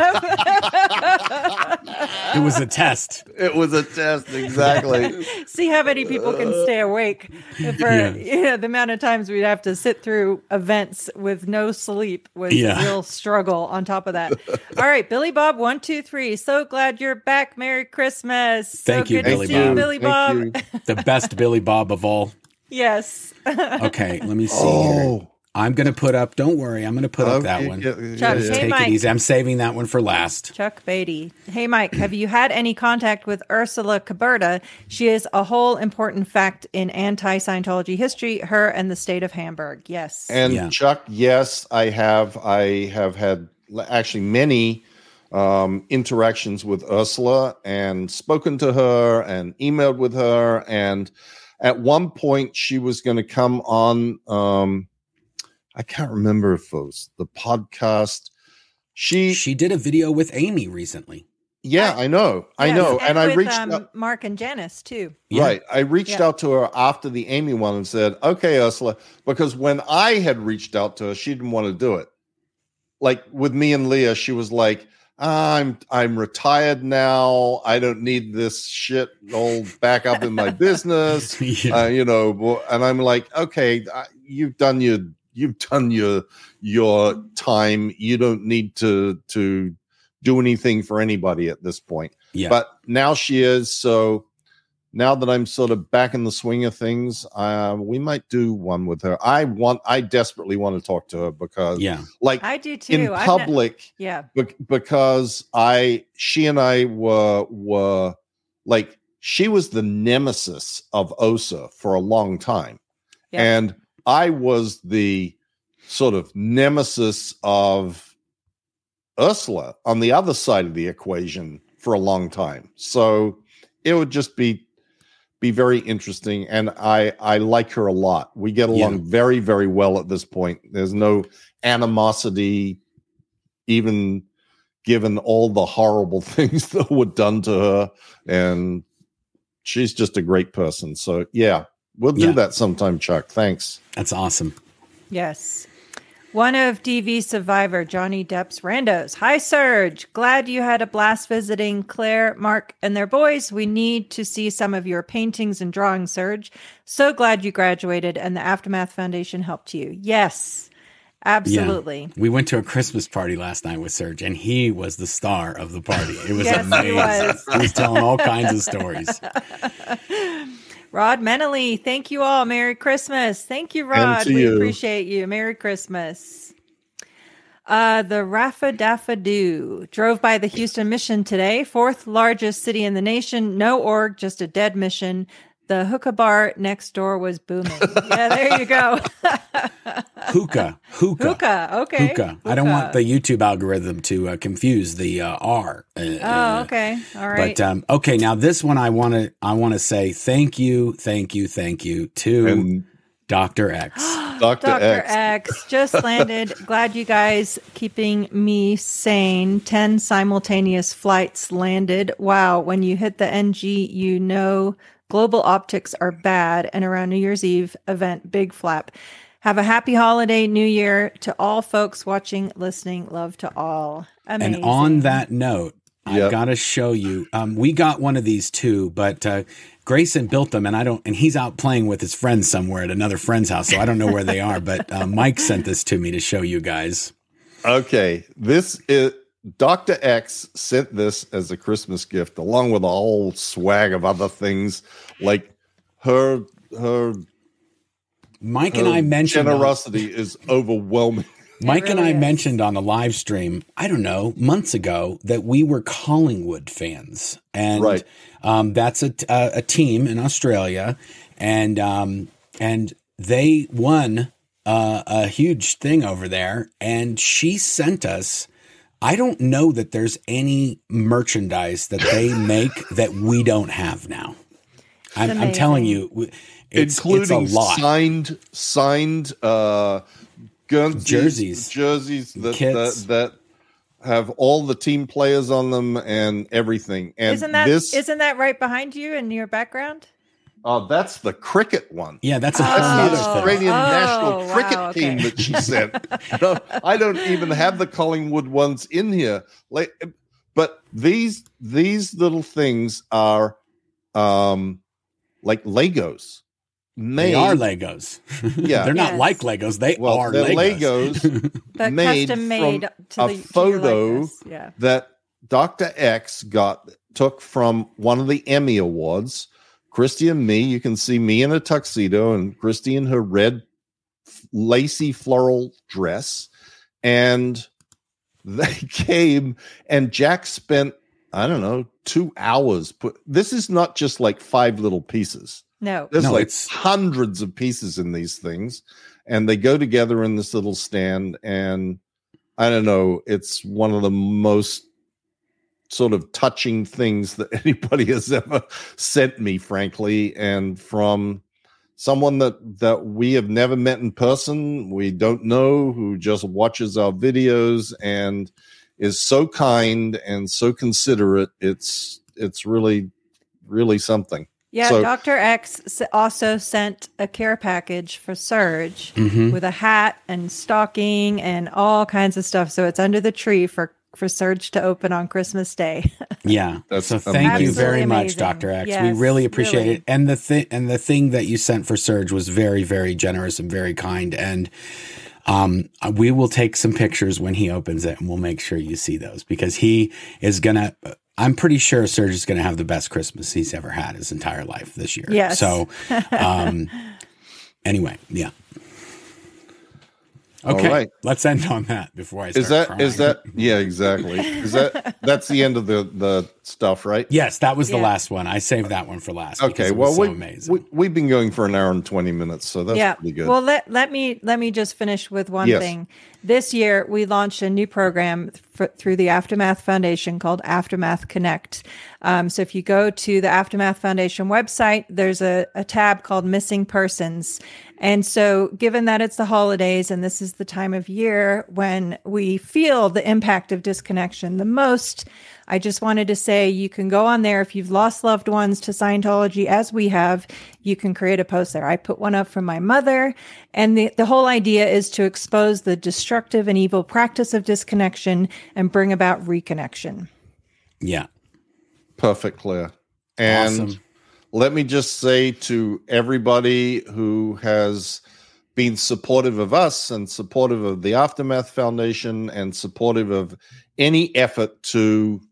[SPEAKER 2] It was a test.
[SPEAKER 1] It was a test, exactly.
[SPEAKER 3] See how many people can stay awake for
[SPEAKER 2] Yeah.
[SPEAKER 3] you know, the amount of times we'd have to sit through events with no sleep was
[SPEAKER 2] Yeah.
[SPEAKER 3] a real struggle on top of that. All right, Billy Bob, one, two, three. So glad you're back. Merry Christmas. So
[SPEAKER 2] Thank you,
[SPEAKER 3] good to
[SPEAKER 2] Billy
[SPEAKER 3] see
[SPEAKER 2] Bob.
[SPEAKER 3] You, Billy Bob.
[SPEAKER 1] You.
[SPEAKER 2] The best Billy Bob of all.
[SPEAKER 3] Yes.
[SPEAKER 2] Okay, let me see here. I'm going to put up, don't worry, I'm going to put up that
[SPEAKER 1] Okay,
[SPEAKER 2] one.
[SPEAKER 1] yeah,
[SPEAKER 2] Just
[SPEAKER 1] yeah,
[SPEAKER 3] Chuck. Hey,
[SPEAKER 2] take
[SPEAKER 3] Mike.
[SPEAKER 2] it easy. I'm saving that one for last.
[SPEAKER 3] Chuck Beatty. Hey, Mike, have you had any contact with Ursula Caberta? She is a whole important fact in anti Scientology history, her and the state of Hamburg. Yes.
[SPEAKER 1] And
[SPEAKER 2] Yeah.
[SPEAKER 1] Chuck, yes, I have. I have had actually many um, interactions with Ursula and spoken to her and emailed with her. And at one point, she was going to come on. Um, I can't remember if it was the podcast. She,
[SPEAKER 2] She did a video with Amy recently.
[SPEAKER 1] yeah, I know, I know, and, I
[SPEAKER 3] with,
[SPEAKER 1] reached
[SPEAKER 3] um,
[SPEAKER 1] out.
[SPEAKER 3] Mark and Janice too.
[SPEAKER 1] Right. I reached
[SPEAKER 3] Yeah.
[SPEAKER 1] out to her after the Amy one and said, okay, Ursula, because when I had reached out to her, she didn't want to do it. like with me and Leah, she was like, I'm I'm retired now. I don't need this shit all back up in my business.
[SPEAKER 2] Yeah.
[SPEAKER 1] Uh, you know, and I'm like, okay, you've done your you've done your your time. You don't need to to do anything for anybody at this point.
[SPEAKER 2] yeah.
[SPEAKER 1] But now she is. So now that I'm sort of back in the swing of things, uh, we might do one with her. I want, I desperately want to talk to her because,
[SPEAKER 2] yeah.
[SPEAKER 1] like,
[SPEAKER 3] I do too.
[SPEAKER 1] in
[SPEAKER 3] I've ne-
[SPEAKER 1] public,
[SPEAKER 3] yeah.
[SPEAKER 1] bec- because I, she and I were were like, she was the nemesis of OSA for a long time,
[SPEAKER 3] Yeah.
[SPEAKER 1] and I was the sort of nemesis of Ursula on the other side of the equation for a long time. So it would just be be very interesting and I I like her a lot. We get along
[SPEAKER 2] Yeah.
[SPEAKER 1] very very well at this point. There's no animosity even given all the horrible things that were done to her and she's just a great person. So yeah, we'll do
[SPEAKER 2] Yeah.
[SPEAKER 1] that sometime Chuck. Thanks.
[SPEAKER 2] That's awesome.
[SPEAKER 3] Yes. One of DV survivor Johnny Depp's randos. Hi, Serge. Glad you had a blast visiting Claire, Mark, and their boys. We need to see some of your paintings and drawings, Serge. So glad you graduated and the Aftermath Foundation helped you. Yes, absolutely.
[SPEAKER 2] We went to a Christmas party last night with Serge, and he was the star of the party. It was
[SPEAKER 3] Yes, he
[SPEAKER 2] amazing.
[SPEAKER 3] was.
[SPEAKER 2] he was telling all kinds of stories.
[SPEAKER 3] Rod Menely, thank you all. Merry Christmas. Thank you, Rod. we
[SPEAKER 1] you.
[SPEAKER 3] appreciate you. Merry Christmas. Uh, the Rafa Daffa Doo drove by the Houston Mission today, fourth largest city in the nation. No org, just a dead mission. The hookah bar next door was booming. yeah, there you go.
[SPEAKER 2] Hookah, hookah,
[SPEAKER 3] hookah. Okay.
[SPEAKER 2] hookah. I don't want the YouTube algorithm to uh, confuse the uh, R. Uh,
[SPEAKER 3] Oh,
[SPEAKER 2] uh,
[SPEAKER 3] okay. All right.
[SPEAKER 2] But um, okay, now this one I want to I want to say thank you, thank you, thank you to
[SPEAKER 1] And
[SPEAKER 2] Doctor X.
[SPEAKER 1] Dr.
[SPEAKER 3] Dr.
[SPEAKER 1] X.
[SPEAKER 3] X just landed. Glad you guys keeping me sane. 10 simultaneous flights landed. Wow. When you hit the NG, you know global optics are bad. And around New Year's Eve event, big flap. Have a happy holiday, New Year to all folks watching, listening. Love to all. Amazing.
[SPEAKER 2] And on that note, I've
[SPEAKER 1] Yep.
[SPEAKER 2] got to show you. Um, we got one of these too, but uh, Grayson built them, and I don't. And he's out playing with his friends somewhere at another friend's house, so I don't know where they are. But uh, Mike sent this to me to show you guys.
[SPEAKER 1] Okay, this is Dr. X sent this as a Christmas gift along with a whole swag of other things like her her,
[SPEAKER 2] Mike and I mentioned. on-
[SPEAKER 1] generosity is overwhelming.
[SPEAKER 2] Mike and I
[SPEAKER 3] is.
[SPEAKER 2] mentioned on the live stream, I don't know, months ago, that we were Collingwood fans, and
[SPEAKER 1] Right.
[SPEAKER 2] um, that's a, a a team in Australia, and um, and they won uh, a huge thing over there, and she sent us. I don't know that there's any merchandise that they make that we don't have now. I'm, I'm telling you, it's,
[SPEAKER 1] including
[SPEAKER 2] it's a lot.
[SPEAKER 1] signed signed uh Guernseys,
[SPEAKER 2] Jerseys.
[SPEAKER 1] jerseys that, that
[SPEAKER 2] Kits.
[SPEAKER 1] that have all the team players on them and everything. And
[SPEAKER 3] isn't that
[SPEAKER 1] this
[SPEAKER 3] isn't that right behind you in your background?
[SPEAKER 1] Uh, that's the cricket one.
[SPEAKER 2] Yeah, that's a
[SPEAKER 3] Oh.
[SPEAKER 1] That's the
[SPEAKER 2] other.
[SPEAKER 1] Australian
[SPEAKER 3] Oh,
[SPEAKER 1] national
[SPEAKER 3] wow,
[SPEAKER 1] cricket
[SPEAKER 3] okay.
[SPEAKER 1] team that she sent. No, I don't even have the Collingwood ones in here. Like, but these these little things are um like Legos. Made,
[SPEAKER 2] They are Legos.
[SPEAKER 1] Yeah.
[SPEAKER 2] they're not
[SPEAKER 3] Yes.
[SPEAKER 2] like Legos. They
[SPEAKER 1] well,
[SPEAKER 2] are
[SPEAKER 1] they're
[SPEAKER 2] Legos.
[SPEAKER 1] Legos
[SPEAKER 3] But
[SPEAKER 1] Made
[SPEAKER 3] custom made
[SPEAKER 1] from
[SPEAKER 3] to
[SPEAKER 1] a
[SPEAKER 3] the to your
[SPEAKER 1] photo.
[SPEAKER 3] Yeah.
[SPEAKER 1] that Dr. X got took from one of the Emmy Awards. Christy and me, you can see me in a tuxedo and Christy in her red lacy floral dress. And they came and Jack spent, I don't know, two hours put this is not just like five little pieces.
[SPEAKER 3] No.
[SPEAKER 1] There's
[SPEAKER 2] No,
[SPEAKER 1] like
[SPEAKER 2] it's-
[SPEAKER 1] hundreds of pieces in these things, and they go together in this little stand. And I don't know, it's one of the most sort of touching things that anybody has ever sent me, frankly, and from someone that that we have never met in person, we don't know, who just watches our videos and is so kind and so considerate. It's it's really really something.
[SPEAKER 3] Yeah,
[SPEAKER 1] So-
[SPEAKER 3] Dr. X also sent a care package for Serge
[SPEAKER 2] Mm-hmm.
[SPEAKER 3] with a hat and stocking and all kinds of stuff. So it's under the tree for for Serge to open on Christmas Day.
[SPEAKER 2] Yeah.
[SPEAKER 1] That's
[SPEAKER 2] so thank you very
[SPEAKER 3] Absolutely
[SPEAKER 2] much,
[SPEAKER 3] amazing.
[SPEAKER 2] Dr. X. we really appreciate
[SPEAKER 3] really.
[SPEAKER 2] it. And the thing and the thing that you sent for Serge was very, very generous and very kind. And um, we will take some pictures when he opens it and we'll make sure you see those because he is gonna I'm pretty sure Serge is gonna have the best Christmas he's ever had his entire life this year.
[SPEAKER 3] Yes.
[SPEAKER 2] So um anyway, yeah.
[SPEAKER 1] All
[SPEAKER 2] Okay,
[SPEAKER 1] right.
[SPEAKER 2] let's end on that before I start
[SPEAKER 1] Is that
[SPEAKER 2] crying.
[SPEAKER 1] is that yeah exactly is that that's the end of the the stuff right?
[SPEAKER 2] Yes, that was the last one. I saved that one for last.
[SPEAKER 1] Okay, well
[SPEAKER 2] so
[SPEAKER 1] we,
[SPEAKER 2] amazing.
[SPEAKER 1] we we've been going for an hour and twenty minutes, so that's
[SPEAKER 3] yeah.
[SPEAKER 1] pretty good.
[SPEAKER 3] Well, let let me let me just finish with one
[SPEAKER 1] Yes.
[SPEAKER 3] thing. This year, we launched a new program f- through the Aftermath Foundation called Aftermath Connect. Um, so if you go to the Aftermath Foundation website, there's a, a tab called Missing Persons. And so, given that it's the holidays and this is the time of year when we feel the impact of disconnection the most, I just wanted to say you can go on there if you've lost loved ones to Scientology, as we have, you can create a post there. I put one up for my mother. And the, the whole idea is to expose the destructive and evil practice of disconnection and bring about reconnection.
[SPEAKER 2] yeah.
[SPEAKER 1] Perfect, Claire. And
[SPEAKER 2] Awesome.
[SPEAKER 1] Let me just say to everybody who has been supportive of us and supportive of the Aftermath Foundation and supportive of any effort to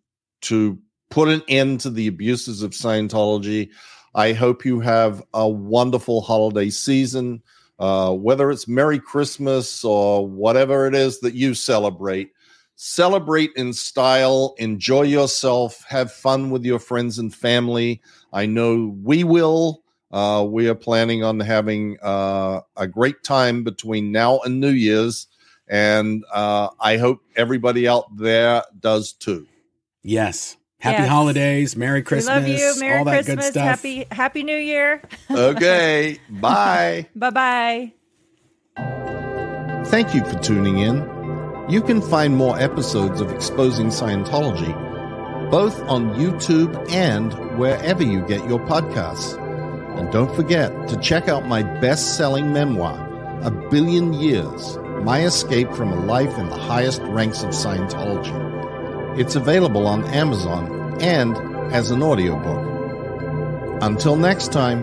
[SPEAKER 1] to put an end to the abuses of Scientology. I hope you have a wonderful holiday season. Uh, whether it's Merry Christmas or whatever it is that you celebrate, celebrate in style, enjoy yourself, have fun with your friends and family. I know we will. Uh, we are planning on having uh, a great time between now and New Year's, and uh, I hope everybody out there does too.
[SPEAKER 2] Yes. Happy
[SPEAKER 3] Yes.
[SPEAKER 2] holidays, Merry Christmas,
[SPEAKER 3] we love you. Merry
[SPEAKER 2] all that good stuff.
[SPEAKER 3] Happy Happy New Year.
[SPEAKER 1] Okay, bye.
[SPEAKER 3] bye bye.
[SPEAKER 1] Thank you for tuning in. You can find more episodes of Exposing Scientology both on YouTube and wherever you get your podcasts. And don't forget to check out my best selling memoir, A Billion Years My Escape from a Life in the Highest Ranks of Scientology. It's available on Amazon and as an audiobook. Until next time.